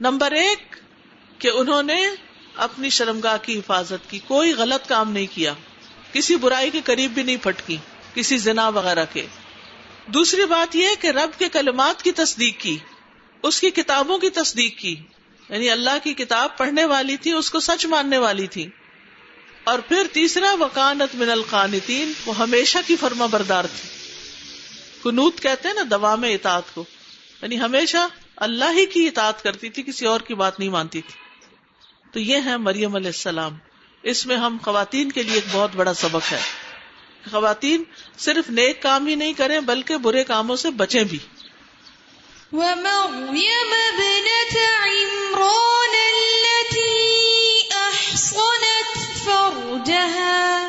نمبر ایک، کہ انہوں نے اپنی شرمگاہ کی حفاظت کی، کوئی غلط کام نہیں کیا۔ کسی برائی کے قریب بھی نہیں پھٹکی، کسی زنا وغیرہ کے۔ دوسری بات یہ کہ رب کے کلمات کی تصدیق کی، اس کی کتابوں کی تصدیق کی۔ یعنی اللہ کی کتاب پڑھنے والی تھی، اس کو سچ ماننے والی تھی۔ اور پھر تیسرا، وکانت من القانتین، وہ ہمیشہ کی فرما بردار تھی۔ کنوت کہتے ہیں نا، دوا میں اطاعت کو۔ یعنی ہمیشہ اللہ ہی کی اطاعت کرتی تھی، کسی اور کی بات نہیں مانتی تھی۔ تو یہ ہے مریم علیہ السلام۔ اس میں ہم خواتین کے لیے ایک بہت بڑا سبق ہے۔ خواتین صرف نیک کام ہی نہیں کریں، بلکہ برے کاموں سے بچیں بھی۔ ومريم ابنة عمران التي أحصنت فرجها۔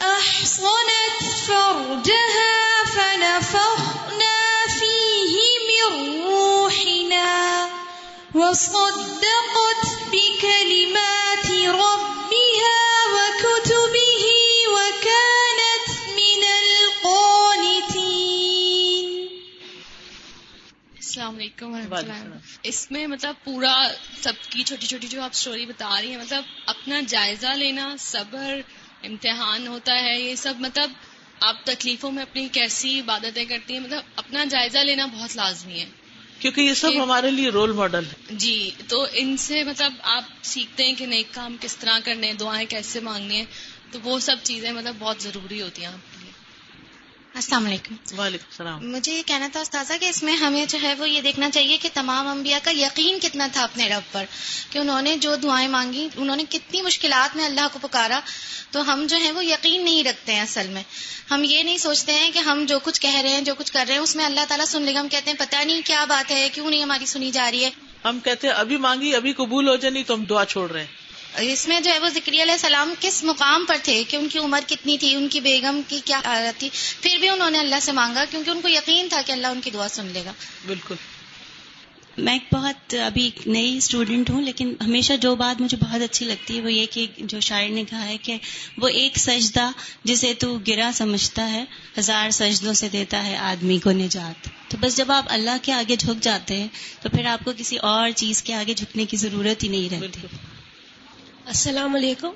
أحصنت فرجها فنفخنا فيه من روحنا۔ وصدقت بكلمات علیکم ورحمۃ اللہ۔ اس میں مطلب پورا سب کی چھوٹی چھوٹی جو آپ سٹوری بتا رہی ہیں مطلب اپنا جائزہ لینا صبر امتحان ہوتا ہے یہ سب مطلب آپ تکلیفوں میں اپنی کیسی عبادتیں کرتی ہیں؟ مطلب اپنا جائزہ لینا بہت لازمی ہے۔ کیونکہ یہ سب ہمارے لیے رول ماڈل ہے جی تو ان سے مطلب آپ سیکھتے ہیں کہ نیک کام کس طرح کرنے دعائیں کیسے مانگنی ہیں تو وہ سب چیزیں مطلب بہت ضروری ہوتی ہیں۔ آپ السلام علیکم۔ وعلیکم السلام۔ مجھے یہ کہنا تھا استاذہ کہ اس میں ہمیں جو ہے وہ یہ دیکھنا چاہیے کہ تمام انبیاء کا یقین کتنا تھا اپنے رب پر کہ انہوں نے جو دعائیں مانگی انہوں نے کتنی مشکلات میں اللہ کو پکارا تو ہم جو ہے وہ یقین نہیں رکھتے ہیں اصل میں۔ ہم یہ نہیں سوچتے ہیں کہ ہم جو کچھ کہہ رہے ہیں جو کچھ کر رہے ہیں اس میں اللہ تعالیٰ سن لے گا ہم کہتے ہیں پتہ نہیں کیا بات ہے کیوں نہیں ہماری سنی جا رہی ہے۔ ہم کہتے ہیں ابھی مانگی ابھی قبول ہو جائے نہیں تو ہم دعا چھوڑ رہے ہیں۔ اس میں جو ہے وہ ذکری علیہ السلام کس مقام پر تھے کہ ان کی عمر کتنی تھی ان کی بیگم کی کیا حالت تھی پھر بھی انہوں نے اللہ سے مانگا کیونکہ ان کو یقین تھا کہ اللہ ان کی دعا سن لے گا۔ بالکل۔ میں ایک بہت ابھی نئی اسٹوڈینٹ ہوں لیکن ہمیشہ جو بات مجھے بہت اچھی لگتی ہے وہ یہ کہ جو شاعر نے کہا ہے کہ وہ ایک سجدہ جسے تو گرا سمجھتا ہے ہزار سجدوں سے دیتا ہے آدمی کو نجات۔ تو بس جب آپ اللہ کے آگے جھک جاتے ہیں تو پھر آپ کو کسی اور چیز کے آگے جھکنے کی ضرورت ہی نہیں رہتی۔ السلام علیکم۔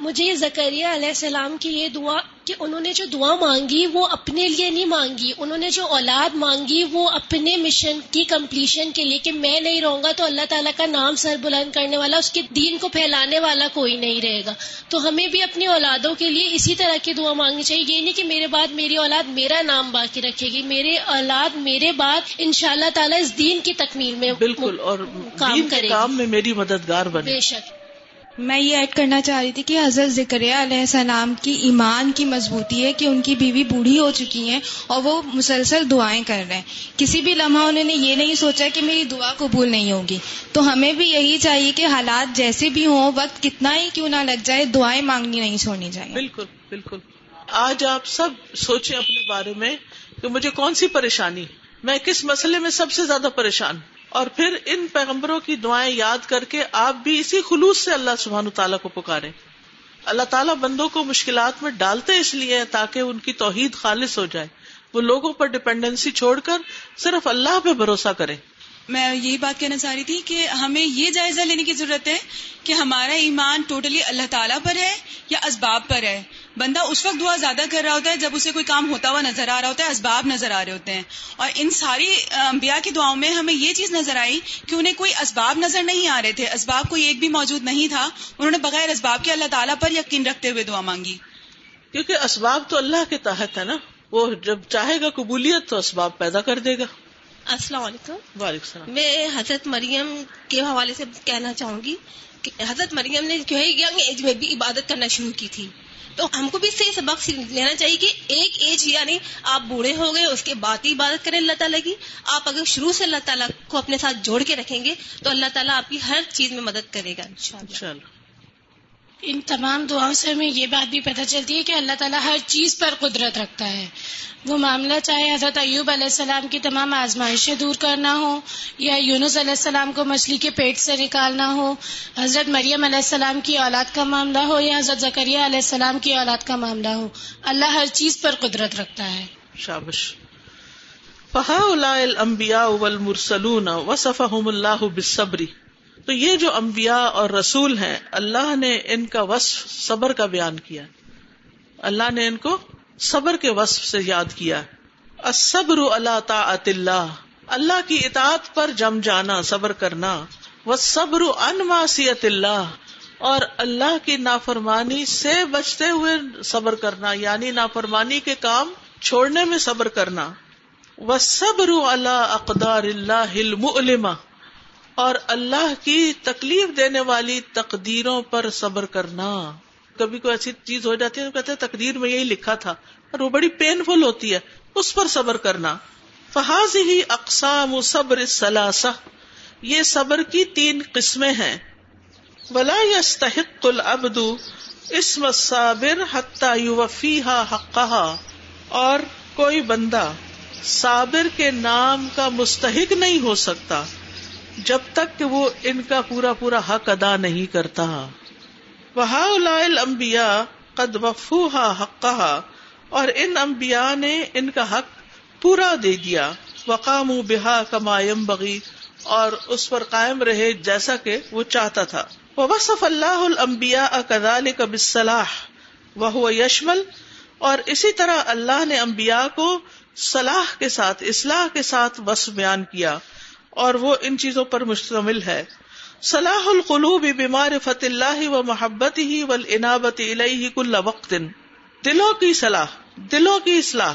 مجھے یہ زکریہ علیہ السلام کی یہ دعا کہ انہوں نے جو دعا مانگی وہ اپنے لیے نہیں مانگی۔ انہوں نے جو اولاد مانگی وہ اپنے مشن کی کمپلیشن کے لیے کہ میں نہیں رہوں گا تو اللہ تعالیٰ کا نام سر بلند کرنے والا اس کے دین کو پھیلانے والا کوئی نہیں رہے گا۔ تو ہمیں بھی اپنی اولادوں کے لیے اسی طرح کی دعا مانگنی چاہیے۔ یہ نہیں کہ میرے بعد میری اولاد میرا نام باقی رکھے گی میرے اولاد میرے بعد ان شاء اللہ تعالیٰ اس دین کی تکمیل میں بالکل اور کام کرے کام میں میری مددگار بنے۔ بے شک۔ میں یہ ایڈ کرنا چاہ رہی تھی کہ حضرت ذکریہ علیہ السلام کی ایمان کی مضبوطی ہے کہ ان کی بیوی بوڑھی ہو چکی ہیں اور وہ مسلسل دعائیں کر رہے ہیں۔ کسی بھی لمحہ انہوں نے یہ نہیں سوچا کہ میری دعا قبول نہیں ہوگی۔ تو ہمیں بھی یہی چاہیے کہ حالات جیسے بھی ہوں، وقت کتنا ہی کیوں نہ لگ جائے، دعائیں مانگنی نہیں چھوڑنی چاہیے۔ بالکل بالکل۔ آج آپ سب سوچیں اپنے بارے میں کہ مجھے کون سی پریشانی، میں کس مسئلے میں سب سے زیادہ پریشان؟ ہوں اور پھر ان پیغمبروں کی دعائیں یاد کر کے آپ بھی اسی خلوص سے اللہ سبحان تعالیٰ کو پکارے اللہ تعالیٰ بندوں کو مشکلات میں ڈالتے اس لیے تاکہ ان کی توحید خالص ہو جائے۔ وہ لوگوں پر ڈپینڈنسی چھوڑ کر صرف اللہ پہ بھروسہ کرے میں یہی بات کہنا چاہ رہی تھی کہ ہمیں یہ جائزہ لینے کی ضرورت ہے کہ ہمارا ایمان ٹوٹلی اللہ تعالیٰ پر ہے یا اسباب پر ہے۔ بندہ اس وقت دعا زیادہ کر رہا ہوتا ہے جب اسے کوئی کام ہوتا ہوا نظر آ رہا ہوتا ہے، اسباب نظر آ رہے ہوتے ہیں۔ اور ان ساری انبیاء کی دعاؤں میں ہمیں یہ چیز نظر آئی کہ انہیں کوئی اسباب نظر نہیں آ رہے تھے۔ اسباب کوئی ایک بھی موجود نہیں تھا۔ انہوں نے بغیر اسباب کے اللہ تعالیٰ پر یقین رکھتے ہوئے دعا مانگی۔ کیونکہ اسباب تو اللہ کے تحت ہے نا۔ وہ جب چاہے گا قبولیت تو اسباب پیدا کر دے گا۔ السلام علیکم۔ وعلیکم السلام۔ میں حضرت مریم کے حوالے سے کہنا چاہوں گی کہ حضرت مریم نے جو ہے ینگ ایج میں بھی عبادت کرنا شروع کی تھی۔ تو ہم کو بھی صحیح سبق لینا چاہیے کہ ایک ایج یعنی آپ بوڑھے ہو گئے اس کے بعد ہی عبادت کریں اللہ تعالیٰ کی۔ آپ اگر شروع سے اللہ تعالیٰ کو اپنے ساتھ جوڑ کے رکھیں گے تو اللہ تعالیٰ آپ کی ہر چیز میں مدد کرے گا۔ انشاءاللہ۔ ان تمام دعاؤں سے ہمیں یہ بات بھی پتہ چلتی ہے کہ اللہ تعالیٰ ہر چیز پر قدرت رکھتا ہے۔ وہ معاملہ چاہے حضرت ایوب علیہ السلام کی تمام آزمائشیں دور کرنا ہو یا یونس علیہ السلام کو مچھلی کے پیٹ سے نکالنا ہو، حضرت مریم علیہ السلام کی اولاد کا معاملہ ہو یا حضرت زکریہ علیہ السلام کی اولاد کا معاملہ ہو، اللہ ہر چیز پر قدرت رکھتا ہے۔ شابش۔ فہا الانبیاء والمرسلون وصفهم اللہ بالصبری تو یہ جو انبیاء اور رسول ہیں، اللہ نے ان کا وصف صبر کا بیان کیا۔ اللہ نے ان کو صبر کے وصف سے یاد کیا۔ الصبر اللہ طاعت اللہ۔ اللہ کی اطاعت پر جم جانا، صبر کرنا۔ وہ صبر ان معصیت اللہ۔ اور اللہ کی نافرمانی سے بچتے ہوئے صبر کرنا یعنی نافرمانی کے کام چھوڑنے میں صبر کرنا۔ وہ صبر اللہ اقدار اللہ المعلمہ اور اللہ کی تکلیف دینے والی تقدیروں پر صبر کرنا۔ کبھی کوئی ایسی چیز ہو جاتی ہے تو کہتے ہیں تقدیر میں یہی لکھا تھا، اور وہ بڑی پین فل ہوتی ہے، اس پر صبر کرنا۔ فحاظ ہی اقسام صبر سلاسہ یہ صبر کی تین قسمیں ہیں۔ ولا يستحق العبد اسم الصابر حتى يوفيها حقها۔ اور کوئی بندہ صابر کے نام کا مستحق نہیں ہو سکتا۔ جب تک کہ وہ ان کا پورا پورا حق ادا نہیں کرتا۔ وہا قد وفوہا حقہا اور ان انبیاء نے ان کا حق پورا دے دیا۔ وقام بہا کمایم بغی اور اس پر قائم رہے جیسا کہ وہ چاہتا تھا۔ وصف اللہ المبیا کدال کب صلاح وہ یشمل اور اسی طرح اللہ نے انبیاء کو صلاح کے ساتھ، اصلاح کے ساتھ وصف بیان کیا۔ اور وہ ان چیزوں پر مشتمل ہے۔ صلاح القلوب بیمار فت اللہ و محبت ہی و عنابت علیہ کل وقت۔ دلوں کی صلاح، دلوں کی اصلاح۔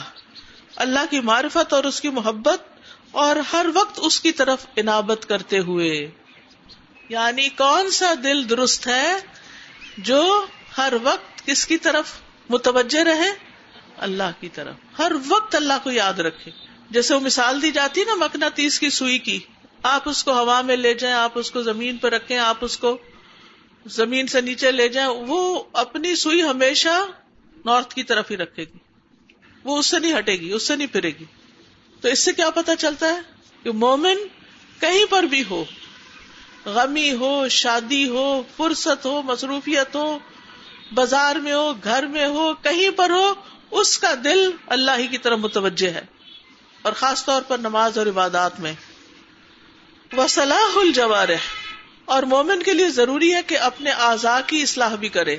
اللہ کی معرفت اور اس کی محبت اور ہر وقت اس کی طرف عنابت کرتے ہوئے۔ یعنی کون سا دل درست ہے جو ہر وقت کس کی طرف متوجہ رہے؟ اللہ کی طرف۔ ہر وقت اللہ کو یاد رکھے۔ جیسے وہ مثال دی جاتی نا مکنا تیس کی سوئی کی، آپ اس کو ہوا میں لے جائیں، آپ اس کو زمین پہ رکھیں، آپ اس کو زمین سے نیچے لے جائیں، وہ اپنی سوئی ہمیشہ نارتھ کی طرف ہی رکھے گی۔ وہ اس سے نہیں ہٹے گی، اس سے نہیں پھرے گی۔ تو اس سے کیا پتا چلتا ہے؟ کہ مومن کہیں پر بھی ہو، غمی ہو، شادی ہو، فرصت ہو، مصروفیت ہو، بازار میں ہو، گھر میں ہو، کہیں پر ہو، اس کا دل اللہ ہی کی طرف متوجہ ہے۔ اور خاص طور پر نماز اور عبادات میں۔ وہ صلاح الجوار اور مومن کے لیے ضروری ہے کہ اپنے اعضاء کی اصلاح بھی کرے۔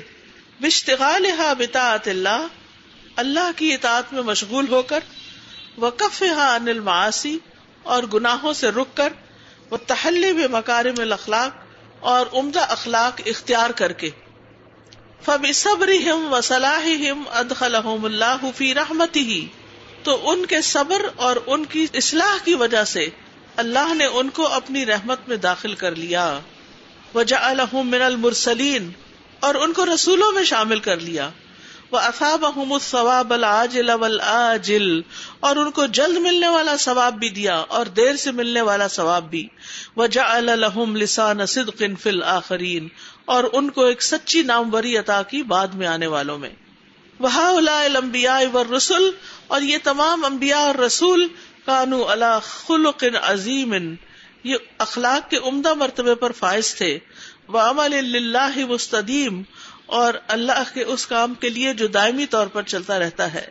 بشتغال بتاعت اللہ۔ اللہ کی اطاعت میں مشغول ہو کر۔ وہ کف ہا انل معاشی اور گناہوں سے رک کر۔ وہ تحلی بے مکارم الاخلاق اور عمدہ اخلاق اختیار کر کے۔ فب صبر ہم و صلاح ہم ادخلحم اللہ فی رحمتی ہی تو ان کے صبر اور ان کی اصلاح کی وجہ سے اللہ نے ان کو اپنی رحمت میں داخل کر لیا۔ وجا الحم من المرسلین اور ان کو رسولوں میں شامل کر لیا۔ وہ اصاب ثواب العاجل والآجل اور ان کو جلد ملنے والا ثواب بھی دیا اور دیر سے ملنے والا ثواب بھی۔ وجعل لهم لسان صدق فی الاخرین اور ان کو ایک سچی ناموری عطا کی بعد میں آنے والوں میں۔ الانبیاء والرسل اور یہ تمام انبیاء اور رسول کانو اللہ خلق عظیم، یہ اخلاق کے عمدہ مرتبے پر فائز تھے۔ وہ عمل اللہ مستدیم اور اللہ کے اس کام کے لیے جو دائمی طور پر چلتا رہتا ہے۔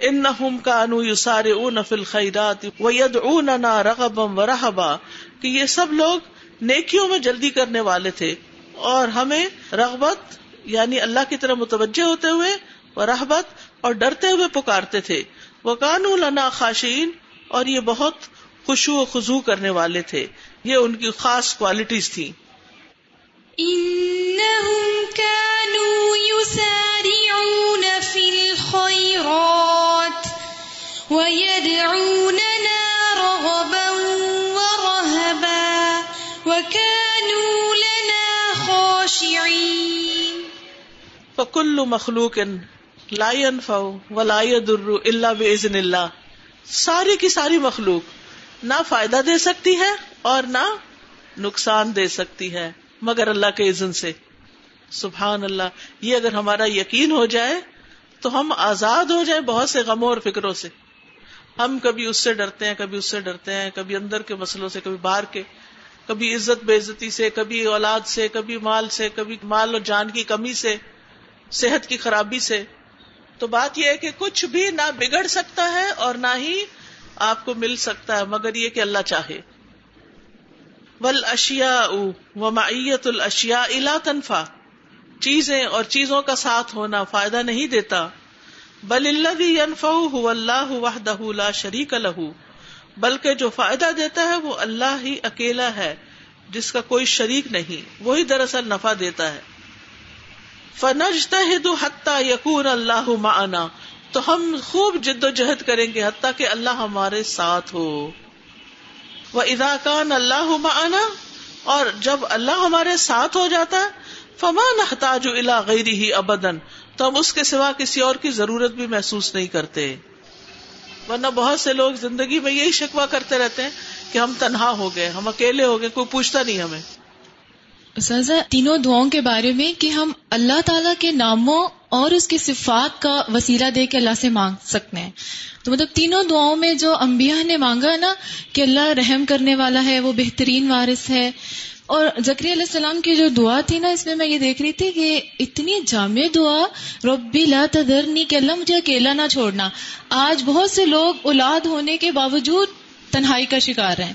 ان نہ کانو یو سارے او نفل خیرات ید او نہ رغبم و رحبا کہ یہ سب لوگ نیکیوں میں جلدی کرنے والے تھے۔ اور ہمیں رغبت یعنی اللہ کی طرح متوجہ ہوتے ہوئے وہ رحبت اور ڈرتے ہوئے پکارتے تھے۔ وہ کانو لنا خاشین اور یہ بہت خوشو و خزو کرنے والے تھے۔ یہ ان کی خاص کوالٹیز تھی فکل مخلوق لا ينفع ولا يضر الا باذن اللہ ساری کی ساری مخلوق نہ فائدہ دے سکتی ہے اور نہ نقصان دے سکتی ہے، مگر اللہ کے عزن سے۔ سبحان اللہ، یہ اگر ہمارا یقین ہو جائے تو ہم آزاد ہو جائیں بہت سے غموں اور فکروں سے۔ ہم کبھی اس سے ڈرتے ہیں، کبھی اس سے ڈرتے ہیں، کبھی اندر کے مسئلوں سے، کبھی باہر کے۔ کبھی عزت بے عزتی سے، کبھی اولاد سے، کبھی مال سے، کبھی مال اور جان کی کمی سے، صحت کی خرابی سے۔ تو بات یہ ہے کہ کچھ بھی نہ بگڑ سکتا ہے اور نہ ہی آپ کو مل سکتا ہے، مگر یہ کہ اللہ چاہے۔ ول اشیا و معیت الشیا الا تنفا چیزیں اور چیزوں کا ساتھ ہونا فائدہ نہیں دیتا۔ بل اللہ اللہ وحدہ لا شریک لہو بلکہ جو فائدہ دیتا ہے وہ اللہ ہی اکیلا ہے، جس کا کوئی شریک نہیں۔ وہی دراصل نفع دیتا ہے۔ فنجتا حتیٰ یقون اللہ معنا۔ تو ہم خوب جد و جہد کریں گے حتیٰ کہ اللہ ہمارے ساتھ ہو۔ وہ اداکان اللہ معنا، اور جب اللہ ہمارے ساتھ ہو جاتا ہے فمان احتاج الا غیر ہی ابدن تو ہم اس کے سوا کسی اور کی ضرورت بھی محسوس نہیں کرتے۔ ورنہ بہت سے لوگ زندگی میں یہی شکوا کرتے رہتے ہیں کہ ہم تنہا ہو گئے، ہم اکیلے ہو گئے، کوئی پوچھتا نہیں ہمیں۔ سزا تینوں دعاؤں کے بارے میں کہ ہم اللہ تعالیٰ کے ناموں اور اس کی صفات کا وسیلہ دے کے اللہ سے مانگ سکتے ہیں۔ تو مطلب تینوں دعاؤں میں جو انبیاء نے مانگا نا کہ اللہ رحم کرنے والا ہے، وہ بہترین وارث ہے۔ اور زکری علیہ السلام کی جو دعا تھی نا، اس میں میں یہ دیکھ رہی تھی کہ اتنی جامع دعا، ربی لا تذرنی کہ اللہ مجھے اکیلا نہ چھوڑنا۔ آج بہت سے لوگ اولاد ہونے کے باوجود تنہائی کا شکار ہیں۔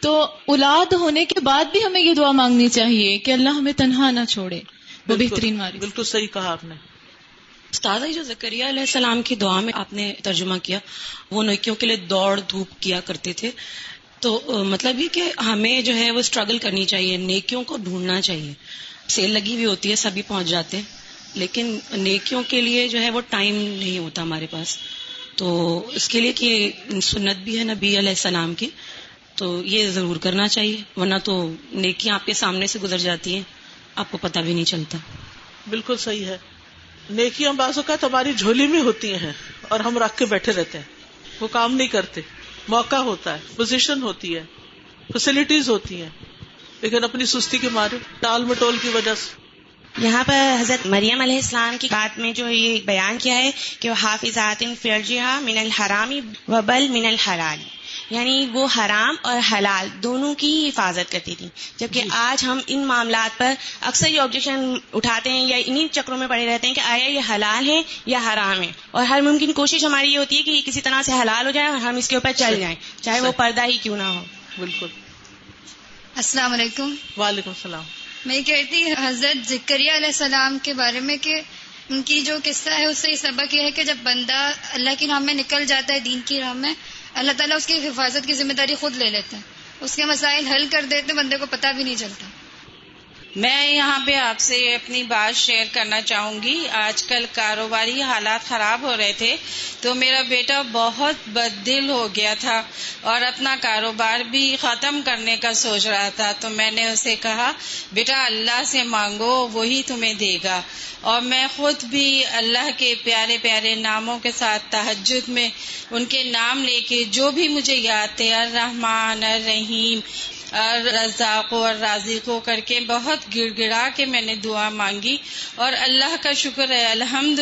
تو اولاد ہونے کے بعد بھی ہمیں یہ دعا مانگنی چاہیے کہ اللہ ہمیں تنہا نہ چھوڑے وہ بہترین ماری بالکل صحیح کہا آپ نے۔ استاد جو زکریہ علیہ السلام کی دعا میں آپ نے ترجمہ کیا وہ نیکیوں کے لیے دوڑ دھوپ کیا کرتے تھے۔ تو مطلب یہ کہ ہمیں جو ہے وہ اسٹرگل کرنی چاہیے نیکیوں کو ڈھونڈنا چاہیے۔ سیل لگی ہوئی ہوتی ہے سبھی پہنچ جاتے ہیں۔ لیکن نیکیوں کے لیے جو ہے وہ ٹائم نہیں ہوتا ہمارے پاس۔ تو اس کے لیے کہ سنت بھی ہے نبی علیہ السلام کی۔ تو یہ ضرور کرنا چاہیے ورنہ تو نیکیاں آپ کے سامنے سے گزر جاتی ہیں آپ کو پتہ بھی نہیں چلتا۔ بالکل صحیح ہے۔ نیکیاں بعض اوقات ہماری جھولی میں ہوتی ہیں اور ہم رکھ کے بیٹھے رہتے ہیں۔ وہ کام نہیں کرتے۔ موقع ہوتا ہے پوزیشن ہوتی ہے فیسلٹیز ہوتی ہیں۔ لیکن اپنی سستی کے مارے ٹال مٹول کی وجہ سے۔ یہاں پر حضرت مریم علیہ السلام کی بات میں جو یہ بیان کیا ہے کہ وہ حافظات فرجہ من الحرامی و بل من الحلال۔ یعنی وہ حرام اور حلال دونوں کی حفاظت کرتی تھی جبکہ جی۔ آج ہم ان معاملات پر اکثر یہ آبجیکشن اٹھاتے ہیں یا انہیں چکروں میں پڑے رہتے ہیں کہ آیا یہ حلال ہے یا حرام ہے۔ اور ہر ممکن کوشش ہماری یہ ہوتی ہے کہ یہ کسی طرح سے حلال ہو جائے اور ہم اس کے اوپر چل جائیں چاہے وہ پردہ ہی کیوں نہ ہو۔ بالکل۔ السلام علیکم۔ وعلیکم السلام۔ میں کہتی حضرت ذکریہ علیہ السلام کے بارے میں کہ ان کی جو قصہ ہے اس سے یہ سبق یہ ہے کہ جب بندہ اللہ کی راہ میں نکل جاتا ہے دین کی راہ میں اللہ تعالیٰ اس کی حفاظت کی ذمہ داری خود لے لیتے ہیں۔ اس کے مسائل حل کر دیتے بندے کو پتہ بھی نہیں چلتا۔ میں یہاں پہ آپ سے اپنی بات شیئر کرنا چاہوں گی۔ آج کل کاروباری حالات خراب ہو رہے تھے تو میرا بیٹا بہت بد دل ہو گیا تھا اور اپنا کاروبار بھی ختم کرنے کا سوچ رہا تھا۔ تو میں نے اسے کہا، بیٹا، اللہ سے مانگو، وہی تمہیں دے گا۔ اور میں خود بھی اللہ کے پیارے پیارے ناموں کے ساتھ تحجد میں ان کے نام لے کے جو بھی مجھے یاد تھے الرحمن الرحیم رزاق اور راضی کو کر کے بہت گڑ گڑا کے میں نے دعا مانگی اور اللہ کا شکر ہے الحمد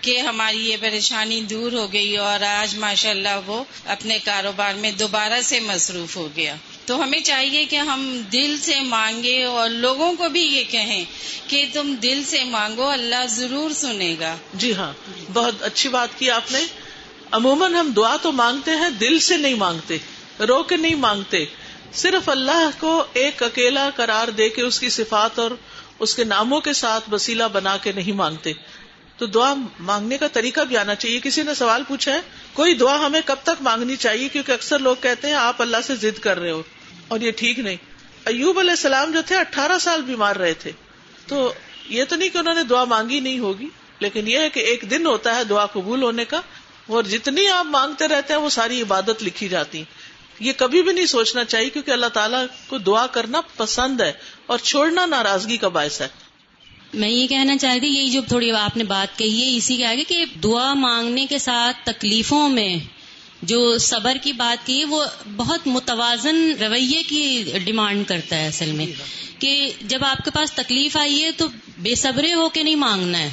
کہ ہماری یہ پریشانی دور ہو گئی اور آج ماشاء اللہ وہ اپنے کاروبار میں دوبارہ سے مصروف ہو گیا۔ تو ہمیں چاہیے کہ ہم دل سے مانگے اور لوگوں کو بھی یہ کہیں کہ تم دل سے مانگو، اللہ ضرور سنے گا۔ جی ہاں بہت اچھی بات کی آپ نے۔ عموماً ہم دعا تو مانگتے ہیں، دل سے نہیں مانگتے، رو کے نہیں مانگتے۔ صرف اللہ کو ایک اکیلا قرار دے کے اس کی صفات اور اس کے ناموں کے ساتھ وسیلہ بنا کے نہیں مانگتے۔ تو دعا مانگنے کا طریقہ بھی آنا چاہیے۔ کسی نے سوال پوچھا ہے؟ کوئی دعا ہمیں کب تک مانگنی چاہیے؟ کیونکہ اکثر لوگ کہتے ہیں آپ اللہ سے ضد کر رہے ہو اور یہ ٹھیک نہیں۔ ایوب علیہ السلام جو تھے اٹھارہ سال بیمار رہے تھے۔ تو یہ تو نہیں کہ انہوں نے دعا مانگی نہیں ہوگی، لیکن یہ ہے کہ ایک دن ہوتا ہے دعا قبول ہونے کا، اور جتنی آپ مانگتے رہتے ہیں وہ ساری عبادت لکھی جاتی۔ یہ کبھی بھی نہیں سوچنا چاہیے کیونکہ اللہ تعالیٰ کو دعا کرنا پسند ہے اور چھوڑنا ناراضگی کا باعث ہے۔ میں یہ کہنا چاہتی یہ جو تھوڑی آپ نے بات کہی ہے، اسی کے آگے کہ دعا مانگنے کے ساتھ تکلیفوں میں جو صبر کی بات کی وہ بہت متوازن رویے کی ڈیمانڈ کرتا ہے اصل میں۔ کہ جب آپ کے پاس تکلیف آئی ہے تو بے صبرے ہو کے نہیں مانگنا ہے۔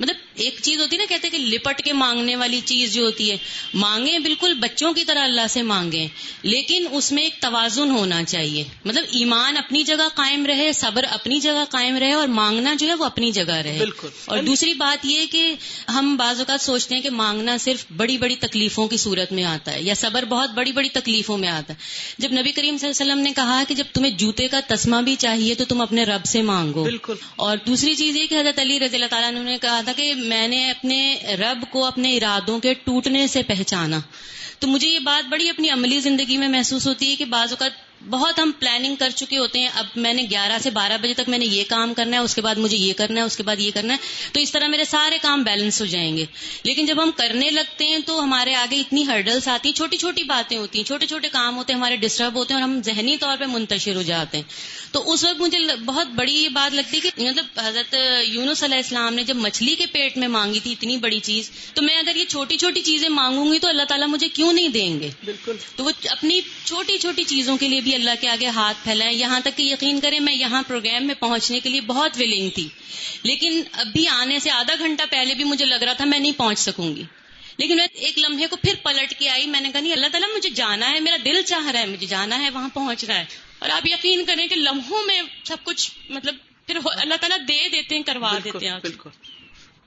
مطلب ایک چیز ہوتی ہے نا کہتے کہ لپٹ کے مانگنے والی چیز جو ہوتی ہے مانگے بالکل بچوں کی طرح اللہ سے مانگے لیکن اس میں ایک توازن ہونا چاہیے۔ مطلب ایمان اپنی جگہ قائم رہے صبر اپنی جگہ قائم رہے اور مانگنا جو ہے وہ اپنی جگہ رہے۔ بالکل۔ اور دوسری بات یہ کہ ہم بعض اوقات سوچتے ہیں کہ مانگنا صرف بڑی بڑی تکلیفوں کی صورت میں آتا ہے یا صبر بہت بڑی بڑی تکلیفوں میں آتا ہے۔ جب نبی کریم صلی اللہ علیہ وسلم نے کہا کہ جب تمہیں جوتے کا تسمہ بھی چاہیے تو تم اپنے رب سے مانگو۔ بالکل۔ اور دوسری چیز یہ کہ حضرت علی رضی اللہ تعالیٰ نے کہا تھا کہ میں نے اپنے رب کو اپنے ارادوں کے ٹوٹنے سے پہچانا۔ تو مجھے یہ بات بڑی اپنی عملی زندگی میں محسوس ہوتی ہے کہ بعض اوقات بہت ہم پلاننگ کر چکے ہوتے ہیں۔ اب میں نے گیارہ سے بارہ بجے تک میں نے یہ کام کرنا ہے اس کے بعد مجھے یہ کرنا ہے اس کے بعد یہ کرنا ہے۔ تو اس طرح میرے سارے کام بیلنس ہو جائیں گے۔ لیکن جب ہم کرنے لگتے ہیں تو ہمارے آگے اتنی ہرڈلس آتی ہیں چھوٹی چھوٹی باتیں ہوتی ہیں چھوٹے چھوٹے کام ہوتے ہیں ہمارے ڈسٹرب ہوتے ہیں اور ہم ذہنی طور پہ منتشر ہو جاتے ہیں۔ تو اس وقت مجھے بہت بڑی یہ بات لگتی کہ مطلب حضرت یونس علیہ السلام نے جب مچھلی کے پیٹ میں مانگی تھی اتنی بڑی چیز تو میں اگر یہ چھوٹی چھوٹی چیزیں مانگوں گی تو اللہ تعالیٰ مجھے کیوں نہیں دیں گے؟ بالکل۔ تو وہ اپنی چھوٹی چھوٹی چیزوں کے لیے بھی اللہ کے آگے ہاتھ پھیلائے یہاں تک کہ یقین کریں میں یہاں پروگرام میں پہنچنے کے لیے بہت ولنگ تھی۔ لیکن ابھی آنے سے آدھا گھنٹہ پہلے بھی مجھے لگ رہا تھا میں نہیں پہنچ سکوں گی۔ لیکن میں ایک لمحے کو پھر پلٹ کے آئی میں نے کہا نہیں اللہ تعالیٰ مجھے جانا ہے میرا دل چاہ رہا ہے مجھے جانا ہے وہاں پہنچ رہا ہے۔ اور آپ یقین کریں کہ لمحوں میں سب کچھ مطلب پھر اللہ تعالیٰ دے دیتے ہیں کروا دیتے ہیں بالکل۔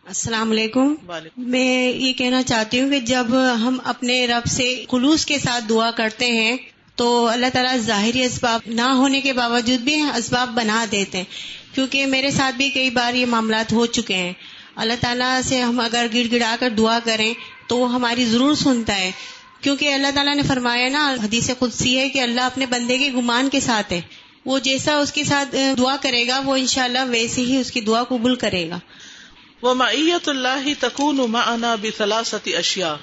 السلام علیکم۔ میں یہ کہنا چاہتی ہوں کہ جب ہم اپنے رب سے خلوص کے ساتھ دعا کرتے ہیں تو اللہ تعالیٰ ظاہری اسباب نہ ہونے کے باوجود بھی اسباب بنا دیتے ہیں۔ کیونکہ میرے ساتھ بھی کئی بار یہ معاملات ہو چکے ہیں۔ اللہ تعالیٰ سے ہم اگر گڑ گڑا کر دعا کریں تو وہ ہماری ضرور سنتا ہے۔ کیونکہ اللہ تعالیٰ نے فرمایا نا، حدیث قدسی ہے کہ اللہ اپنے بندے کے گمان کے ساتھ ہے۔ وہ جیسا اس کے ساتھ دعا کرے گا، وہ انشاءاللہ ویسے ہی اس کی دعا قبول کرے گا۔ وہ معیت اللہ تکون معنا بثلاثت اشیاء۔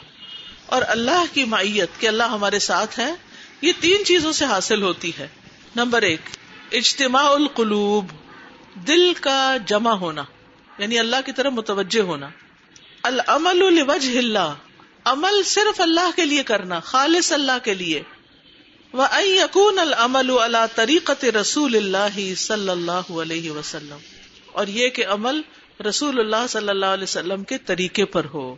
اور اللہ کی معیت کہ اللہ ہمارے ساتھ ہے یہ تین چیزوں سے حاصل ہوتی ہے۔ نمبر ایک، اجتماع القلوب، دل کا جمع ہونا یعنی اللہ کی طرف متوجہ ہونا۔ العمل لوجہ اللہ، عمل صرف اللہ کے لیے کرنا، خالص اللہ کے لیے۔ یقون العمل اللہ طریقت رسول اللہ صلی اللہ علیہ وسلم۔ اور یہ کہ عمل رسول اللہ صلی اللہ علیہ وسلم کے طریقے پر ہو۔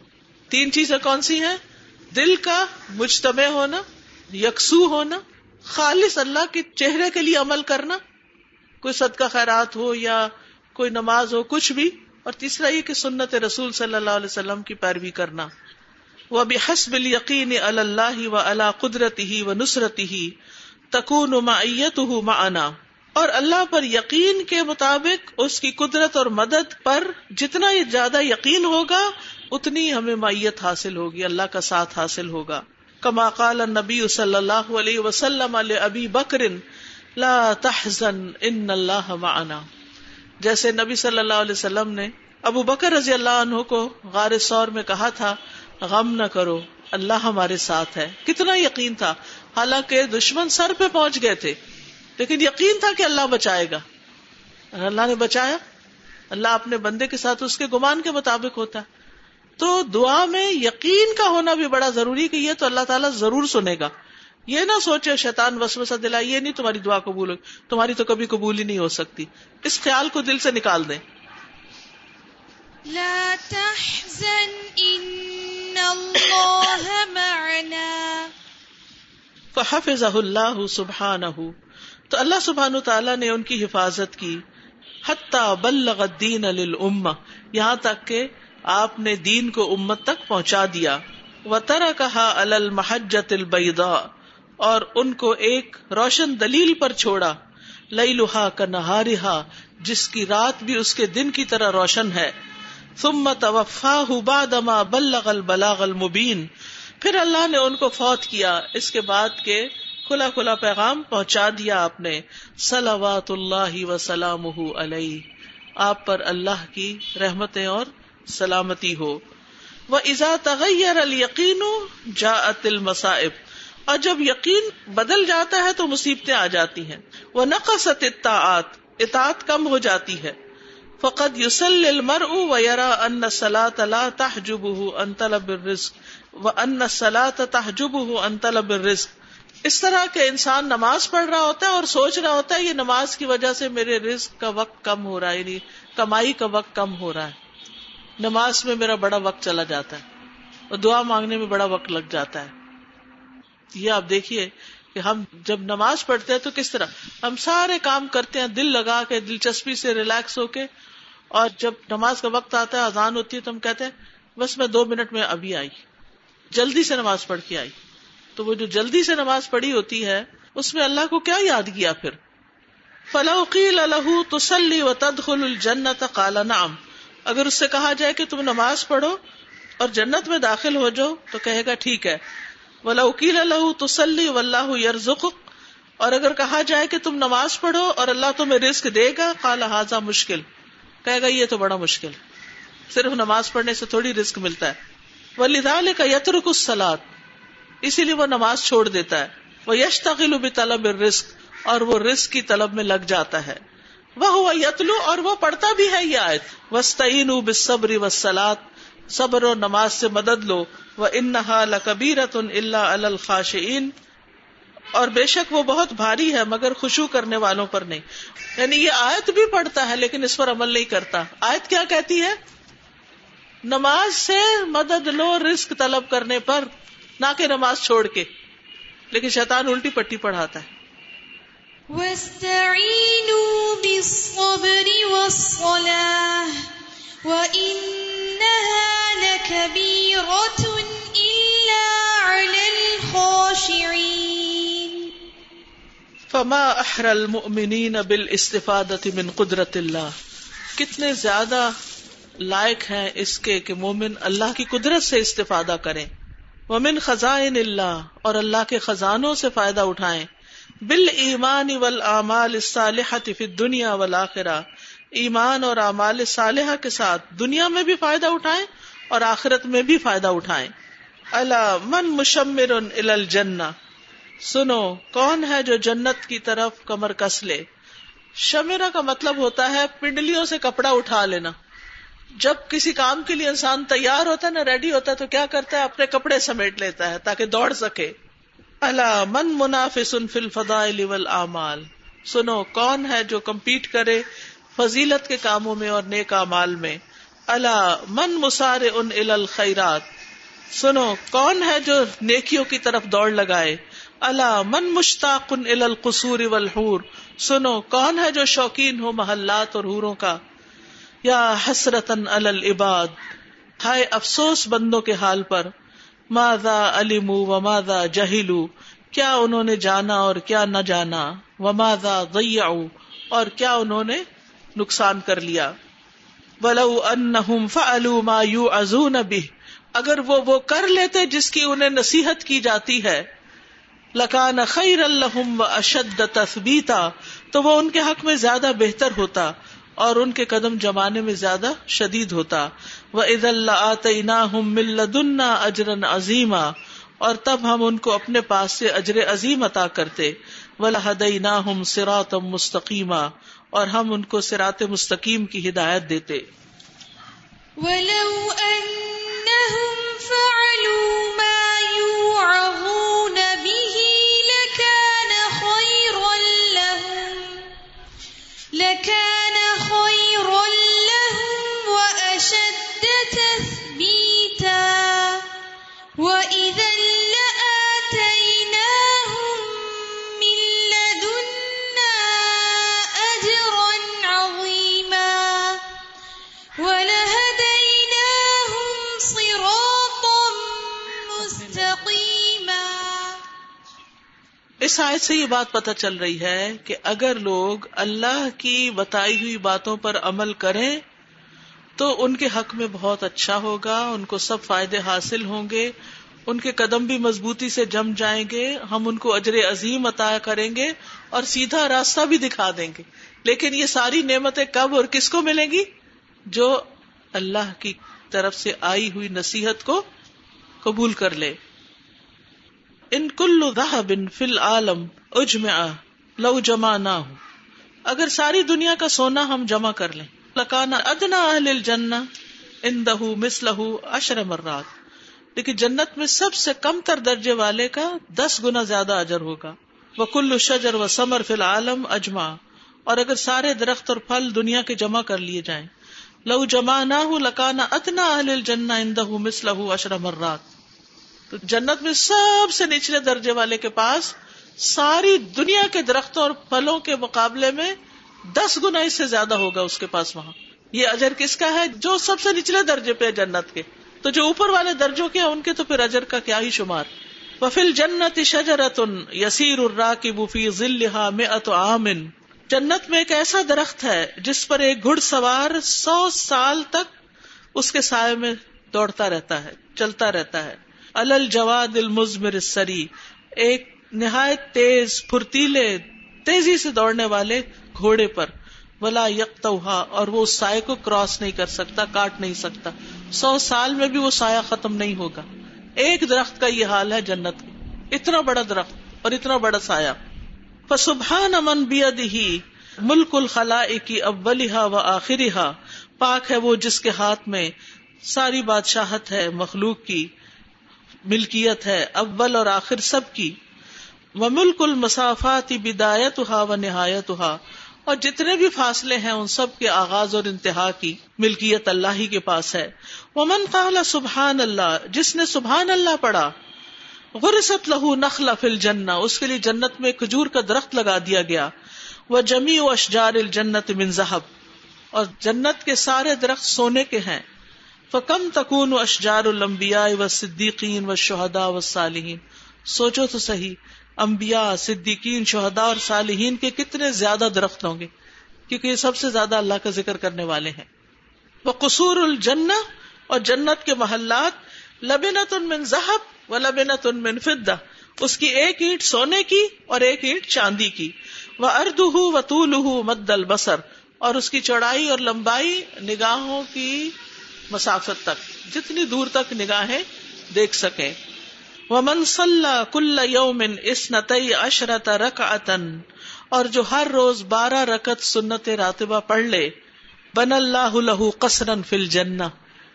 تین چیزیں کون سی ہیں؟ دل کا مجتمع ہونا یکسو ہونا، خالص اللہ کے چہرے کے لیے عمل کرنا، کوئی صدقہ خیرات ہو یا کوئی نماز ہو، کچھ بھی، اور تیسرا یہ کہ سنت رسول صلی اللہ علیہ وسلم کی پیروی کرنا۔ وہ اب حسب یقین اللہ و اللہ قدرت ہی و نصرت ہی تکون معیت معنا۔ اور اللہ پر یقین کے مطابق اس کی قدرت اور مدد پر جتنا یہ زیادہ یقین ہوگا، اتنی ہمیں معیت حاصل ہوگی، اللہ کا ساتھ حاصل ہوگا۔ کما قال نبی صلی اللہ علیہ وسلم ابی بکر لا تحزن ان اللہ معنا. جیسے نبی صلی اللہ علیہ وسلم نے ابو بکر رضی اللہ عنہ کو غار سور میں کہا تھا، غم نہ کرو، اللہ ہمارے ساتھ ہے۔ کتنا یقین تھا۔ حالانکہ دشمن سر پہ پہنچ گئے تھے، لیکن یقین تھا کہ اللہ بچائے گا۔ اللہ نے بچایا، اللہ اپنے بندے کے ساتھ اس کے گمان کے مطابق ہوتا۔ ہے تو دعا میں یقین کا ہونا بھی بڑا ضروری کہ یہ تو اللہ تعالیٰ ضرور سنے گا۔ یہ نہ سوچے شیطان وسوسہ دلا یہ نہیں تمہاری دعا قبول ہو تمہاری تو کبھی قبول ہی نہیں ہو سکتی۔ اس خیال کو دل سے نکال دیں۔ لا تحزن ان اللہ معنا۔ فحفظه اللہ سبحانہ۔ تو اللہ سبحان تعالیٰ نے ان کی حفاظت کی۔ حتیٰ بلغ الدین للامہ۔ یہاں تک کہ آپ نے دین کو امت تک پہنچا دیا۔ و ترا کہا المحجت البیضاء اور ان کو ایک روشن دلیل پر چھوڑا۔ لئی لوہا کا نہارا جس کی رات بھی اس کے دن کی طرح روشن ہے۔ ثم توفاہ بعد ما بلغ البلاغ المبین پھر اللہ نے ان کو فوت کیا۔ اس کے بعد کے کھلا کھلا پیغام پہنچا دیا آپ نے۔ سلامات اللہ وسلام علیہ۔ آپ پر اللہ کی رحمتیں اور سلامتی ہو۔ وہ ازا تغیر القین جا المصائب۔ اور جب یقین بدل جاتا ہے تو مصیبتیں آ جاتی ہیں۔ وہ نقصت اطاعت اطاعت کم ہو جاتی ہے۔ فقط یوسل المر و یرا ان سلا تلا تحجب ان طلب الرزق۔ و ان سلا تحجب ان طلب الرزق۔ اس طرح کے انسان نماز پڑھ رہا ہوتا ہے اور سوچ رہا ہوتا ہے یہ نماز کی وجہ سے میرے رزق کا وقت کم ہو رہا ہے یعنی کمائی کا وقت کم ہو رہا ہے۔ نماز میں میرا بڑا وقت چلا جاتا ہے اور دعا مانگنے میں بڑا وقت لگ جاتا ہے۔ یہ آپ دیکھیے کہ ہم جب نماز پڑھتے ہیں تو کس طرح؟ ہم سارے کام کرتے ہیں، دل لگا کے، دلچسپی سے ریلیکس ہو کے۔ اور جب نماز کا وقت آتا ہے، اذان ہوتی ہے تو ہم کہتے ہیں، بس میں دو منٹ میں ابھی آئی۔ جلدی سے نماز پڑھ کے آئی۔ تو وہ جو جلدی سے نماز پڑھی ہوتی ہے، اس میں اللہ کو کیا یاد کیا پھر؟ فلوقیل الح تسلی و تدخل الجنت کالا نام اگر اس سے کہا جائے کہ تم نماز پڑھو اور جنت میں داخل ہو جاؤ تو کہے گا ٹھیک ہے۔ ولاقیل اللہ تسلی و اللہ یرزق اور اگر کہا جائے کہ تم نماز پڑھو اور اللہ تمہیں رسک دے گا کالا حاضہ مشکل کہے گا یہ تو بڑا مشکل۔ صرف نماز پڑھنے سے تھوڑی رسک ملتا ہے۔ وہ لدا کا یترک السلاد اسی لیے وہ نماز چھوڑ دیتا ہے۔ وہ یش تغل طلب رسک اور وہ رسک کی طلب میں لگ جاتا ہے۔ وہ ہوا یتلو اور وہ پڑھتا بھی ہے یہ آیت۔ وسطین بصبر وسلات صبر و نماز سے مدد لو۔ وہ انہا لکبیرت اللہ الخاشعین اور بے شک وہ بہت بھاری ہے، مگر خوشو کرنے والوں پر نہیں۔ یعنی یہ آیت بھی پڑھتا ہے، لیکن اس پر عمل نہیں کرتا۔ آیت کیا کہتی ہے؟ نماز سے مدد لو رسک طلب کرنے پر، نہ کہ نماز چھوڑ کے۔ لیکن شیطان الٹی پٹی پڑھاتا ہے۔ واستعينوا بالصبر والصلاة وإنها لكبيرة إلا على الخاشعين. فما احر المؤمنین بالاسطفادة من قدرت اللہ کتنے زیادہ لائق ہیں اس کے کہ مومن اللہ کی قدرت سے استفادہ کریں۔ ومن خزائن اللہ اور اللہ کے خزانوں سے فائدہ اٹھائیں۔ بال ایمان اول اعمال فی دنیا والآخرہ۔ ایمان اور اعمال صالحہ کے ساتھ دنیا میں بھی فائدہ اٹھائیں اور آخرت میں بھی فائدہ اٹھائیں۔ اللہ من مشمر الجنہ۔ سنو، کون ہے جو جنت کی طرف کمر کس لے؟ شمیرا کا مطلب ہوتا ہے پنڈلیوں سے کپڑا اٹھا لینا۔ جب کسی کام کے لیے انسان تیار ہوتا ہے نا ریڈی ہوتا ہے، تو کیا کرتا ہے؟ اپنے کپڑے سمیٹ لیتا ہے تاکہ دوڑ سکے۔ اللہ من منافس فل فدا سنو، کون ہے جو کمپیٹ کرے فضیلت کے کاموں میں اور نیک امال میں؟ اللہ من مسار ان الخیرات۔ سنو، کون ہے جو نیکیوں کی طرف دوڑ لگائے؟ اللہ من مشتاق ان القصور والحور۔ سنو، کون ہے جو شوقین ہو محلات اور حوروں کا؟ یا حسرتن العباد۔ ہائے افسوس بندوں کے حال پر۔ مادا علم و مادا جہلو کیا انہوں نے جانا اور کیا نہ جانا؟ و مادا غیا اور کیا انہوں نے نقصان کر لیا؟ ولو انہم فعلوا ما یعزون به اگر وہ وہ کر لیتے جس کی انہیں نصیحت کی جاتی ہے۔ لکان خیر الحم و اشد تثبیتا۔ تو وہ ان کے حق میں زیادہ بہتر ہوتا۔ اور ان کے قدم جمانے میں زیادہ شدید ہوتا۔ وہ عید اللہ ملدنا اجرن عظیما اور تب ہم ان کو اپنے پاس سے اجر عظیم عطا کرتے۔ ولہدینا ہم سرات مستقیما اور ہم ان کو سرات مستقیم کی ہدایت دیتے۔ وَلَوْ أَنَّهُمْ فَعَلُوا اس آیت سے یہ بات پتہ چل رہی ہے کہ اگر لوگ اللہ کی بتائی ہوئی باتوں پر عمل کریں تو ان کے حق میں بہت اچھا ہوگا، ان کو سب فائدے حاصل ہوں گے، ان کے قدم بھی مضبوطی سے جم جائیں گے، ہم ان کو اجر عظیم عطا کریں گے اور سیدھا راستہ بھی دکھا دیں گے۔ لیکن یہ ساری نعمتیں کب اور کس کو ملیں گی؟ جو اللہ کی طرف سے آئی ہوئی نصیحت کو قبول کر لے۔ ان کل بن فل عالم اجمع لو جمع نہ ہو اگر ساری دنیا کا سونا ہم جمع کر لیں۔ لکانا ادنا اہل الجنہ ان دہ مسلح اشر مرات۔ لیکن جنت میں سب سے کم تر درجے والے کا دس گنا زیادہ اجر ہوگا۔ وہ کل شجر و سمر فی العالم اجما اور اگر سارے درخت اور پھل دنیا کے جمع کر لیے جائیں۔ لو جمع نہ ہو لکانا اتنا اہل الجنہ ان دہ مسلح اشر مرات۔ تو جنت میں سب سے نچلے درجے والے کے پاس ساری دنیا کے درختوں اور پھلوں کے مقابلے میں دس گنا اس سے زیادہ ہوگا اس کے پاس وہاں۔ یہ اجر کس کا ہے؟ جو سب سے نچلے درجے پہ جنت کے۔ تو جو اوپر والے درجوں کے ہیں ان کے تو پھر اجر کا کیا ہی شمار۔ وفل جنت شجرت یسیر الرا کی بفی ذلحا میں عامن جنت میں ایک ایسا درخت ہے جس پر ایک گھڑ سوار سو سال تک اس کے سائے میں دوڑتا رہتا ہے، چلتا رہتا ہے۔ الجواد المزمر سری ایک نہایت تیز پھرتیلے، تیزی سے دوڑنے والے گھوڑے پر۔ ولا یکتوہا اور وہ اس سائے کو کراس نہیں کر سکتا، کاٹ نہیں سکتا۔ سو سال میں بھی وہ سایہ ختم نہیں ہوگا۔ ایک درخت کا یہ حال ہے جنت اتنا بڑا درخت اور اتنا بڑا سایہ۔ فسبحان امن بیدہی ملک الخلا کی اولہا و آخرہا پاک ہے وہ جس کے ہاتھ میں ساری بادشاہت ہے، مخلوق کی۔ ملکیت ہے، اول اور آخر سب کی۔ وہ ملک المسافات بدایت ہا و نہایت ہا اور جتنے بھی فاصلے ہیں ان سب کے آغاز اور انتہا کی ملکیت اللہ ہی کے پاس ہے۔ وہ من قال سبحان اللہ جس نے سبحان اللہ پڑھا، غرست لہو نخل فل جنا اس کے لیے جنت میں کھجور کا درخت لگا دیا گیا۔ وہ جمی و اشجار الجنت من ذہب اور جنت کے سارے درخت سونے کے ہیں۔ فکم تکون و اشجار المبیا و صدیقین و شہدا و صالحین سوچو تو صحیح، انبیاء، صدیقین شہدا اور صالحین کے کتنے زیادہ درخت ہوں گے؟ کیونکہ یہ سب سے زیادہ اللہ کا ذکر کرنے والے ہیں۔ وہ قصور الجن اور جنت کے محلات لبنت من ذہب و لبنت من فدہ اس کی ایک اینٹ سونے کی اور ایک اینٹ چاندی کی۔ وہ ارد ہُو و طول مد البسر اور اس کی چوڑائی اور لمبائی نگاہوں کی مسافت تک، جتنی دور تک نگاہیں دیکھ سکیں۔ وہ منسل کل یومن اس نتئی اشرت اور جو ہر روز بارہ رکت سنت راتبہ پڑھ لے، بن اللہ لہو قصرن فل جنا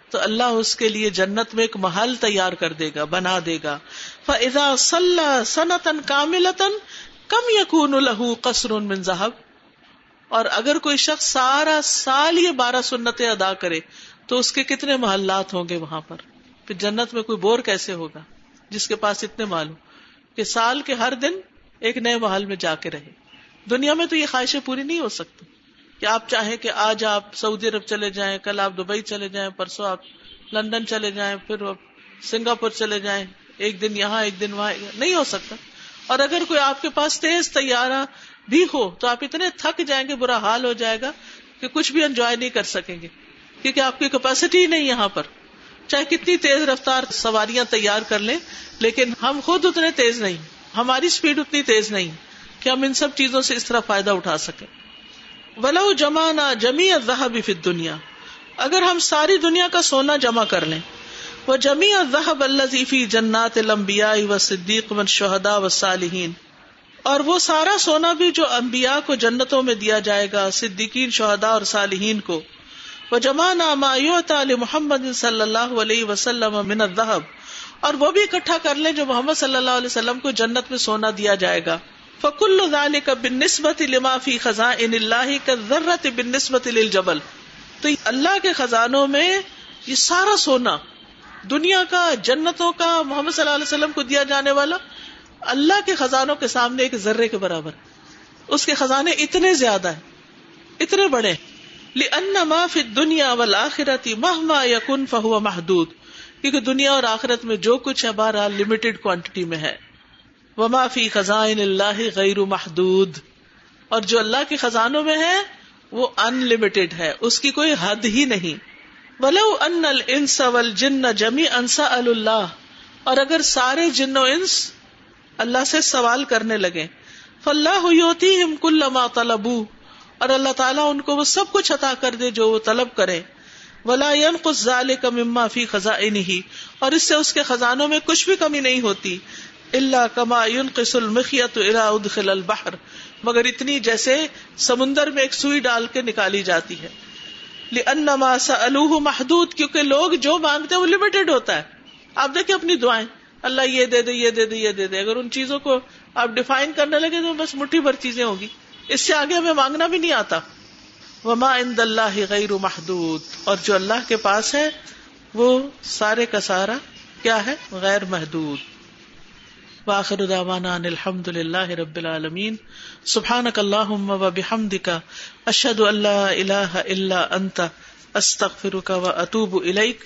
تو اللہ اس کے لیے جنت میں ایک محل تیار کر دے گا، بنا دے گا۔ فضا صلاح سنتن کاملتن کم یقون لہو قصر من ذہب اور اگر کوئی شخص سارا سال یہ بارہ سنتیں ادا کرے تو اس کے کتنے محلات ہوں گے وہاں پر؟ پھر جنت میں کوئی بور کیسے ہوگا؟ جس کے پاس اتنے معلوم کہ سال کے ہر دن ایک نئے محل میں جا کے رہے۔ دنیا میں تو یہ خواہشیں پوری نہیں ہو سکتی۔ کہ آپ چاہیں کہ آج آپ سعودی عرب چلے جائیں، کل آپ دبئی چلے جائیں، پرسوں آپ لندن چلے جائیں، پھر آپ سنگاپور چلے جائیں، ایک دن یہاں، ایک دن وہاں، نہیں ہو سکتا۔ اور اگر کوئی آپ کے پاس تیز تیارہ بھی ہو، تو آپ اتنے تھک جائیں گے، برا حال ہو جائے گا کہ کچھ بھی انجوائے نہیں کر سکیں گے۔ کیونکہ آپ کی کیپیسٹی نہیں یہاں پر۔ چاہے کتنی تیز رفتار سواریاں تیار کر لیں، لیکن ہم خود اتنے تیز نہیں۔ ہماری اسپیڈ اتنی تیز نہیں کہ ہم ان سب چیزوں سے اس طرح فائدہ اٹھا سکیں۔ ولو جمع نہ جمی بھی فت دنیا اگر ہم ساری دنیا کا سونا جمع کر لیں وہ جمی ذہب اللہ ذیفی جنات لمبیا و صدیق و شہدا و صالحین اور وہ سارا سونا بھی جو انبیاء کو جنتوں میں دیا جائے گا، صدیقین شہدا اور صالحین کو۔ وہ جمع نامہ محمد صلی اللہ علیہ وسلم من الذهب۔ اور وہ بھی اکٹھا کر لیں جو محمد صلی اللہ علیہ وسلم کو جنت میں سونا دیا جائے گا۔ فکل ذلك بالنسبة لما في خزائن الله كالذرة بالنسبة للجبل۔ تو اللہ کے خزانوں میں یہ سارا سونا، دنیا کا، جنتوں کا، محمد صلی اللہ علیہ وسلم کو دیا جانے والا اللہ کے خزانوں کے سامنے ایک ذرے کے برابر۔ اس کے خزانے اتنے زیادہ ہیں، اتنے بڑے لما فی دنیا والآخرت مہما یقن فہو محدود۔ کیونکہ دنیا اور آخرت میں جو کچھ ہے بہرحال لمیٹڈ کوانٹٹی میں ہے۔ وما فی خزائن اللہ غیر محدود۔ اور جو اللہ کے خزانوں میں ہے، وہ ان لمیٹڈ ہے۔ اس کی کوئی حد ہی نہیں۔ ولو ان الانس والجن جمی انسا اللہ اور اگر سارے جن و انس اللہ سے سوال کرنے لگے فلاح ہوتی ہم کل ما طلبو اور اللہ تعالیٰ ان کو وہ سب کچھ عطا کر دے جو وہ طلب کرے۔ ولا ينقص ذلك مما في خزائنه۔ اور اس سے اس کے خزانوں میں کچھ بھی کمی نہیں ہوتی۔ اللہ کما ينقص المخيط الى ادخل البحر۔ مگر اتنی جیسے سمندر میں ایک سوئی ڈال کے نکالی جاتی ہے۔ لانما سالوه محدود۔ کیونکہ لوگ جو مانگتے ہیں وہ لمیٹڈ ہوتا ہے۔ آپ دیکھیں اپنی دعائیں۔ اللہ یہ دے دے، یہ دے دے، یہ دے دے۔ اگر ان چیزوں کو آپ ڈیفائن کرنے لگے تو بس مٹھی بھر چیزیں ہوگی اس سے آگے ہمیں مانگنا بھی نہیں آتا۔ وما عند اللہ غیر محدود۔ اور جو اللہ کے پاس ہے، وہ سارے کا سارا کیا ہے؟ غیر محدود۔ واخر دعوانا ان الحمد للہ رب العالمین سبحانک اللہم و بحمدک اشہد ان لا الہ الا انت استغفرک و اتوب الیک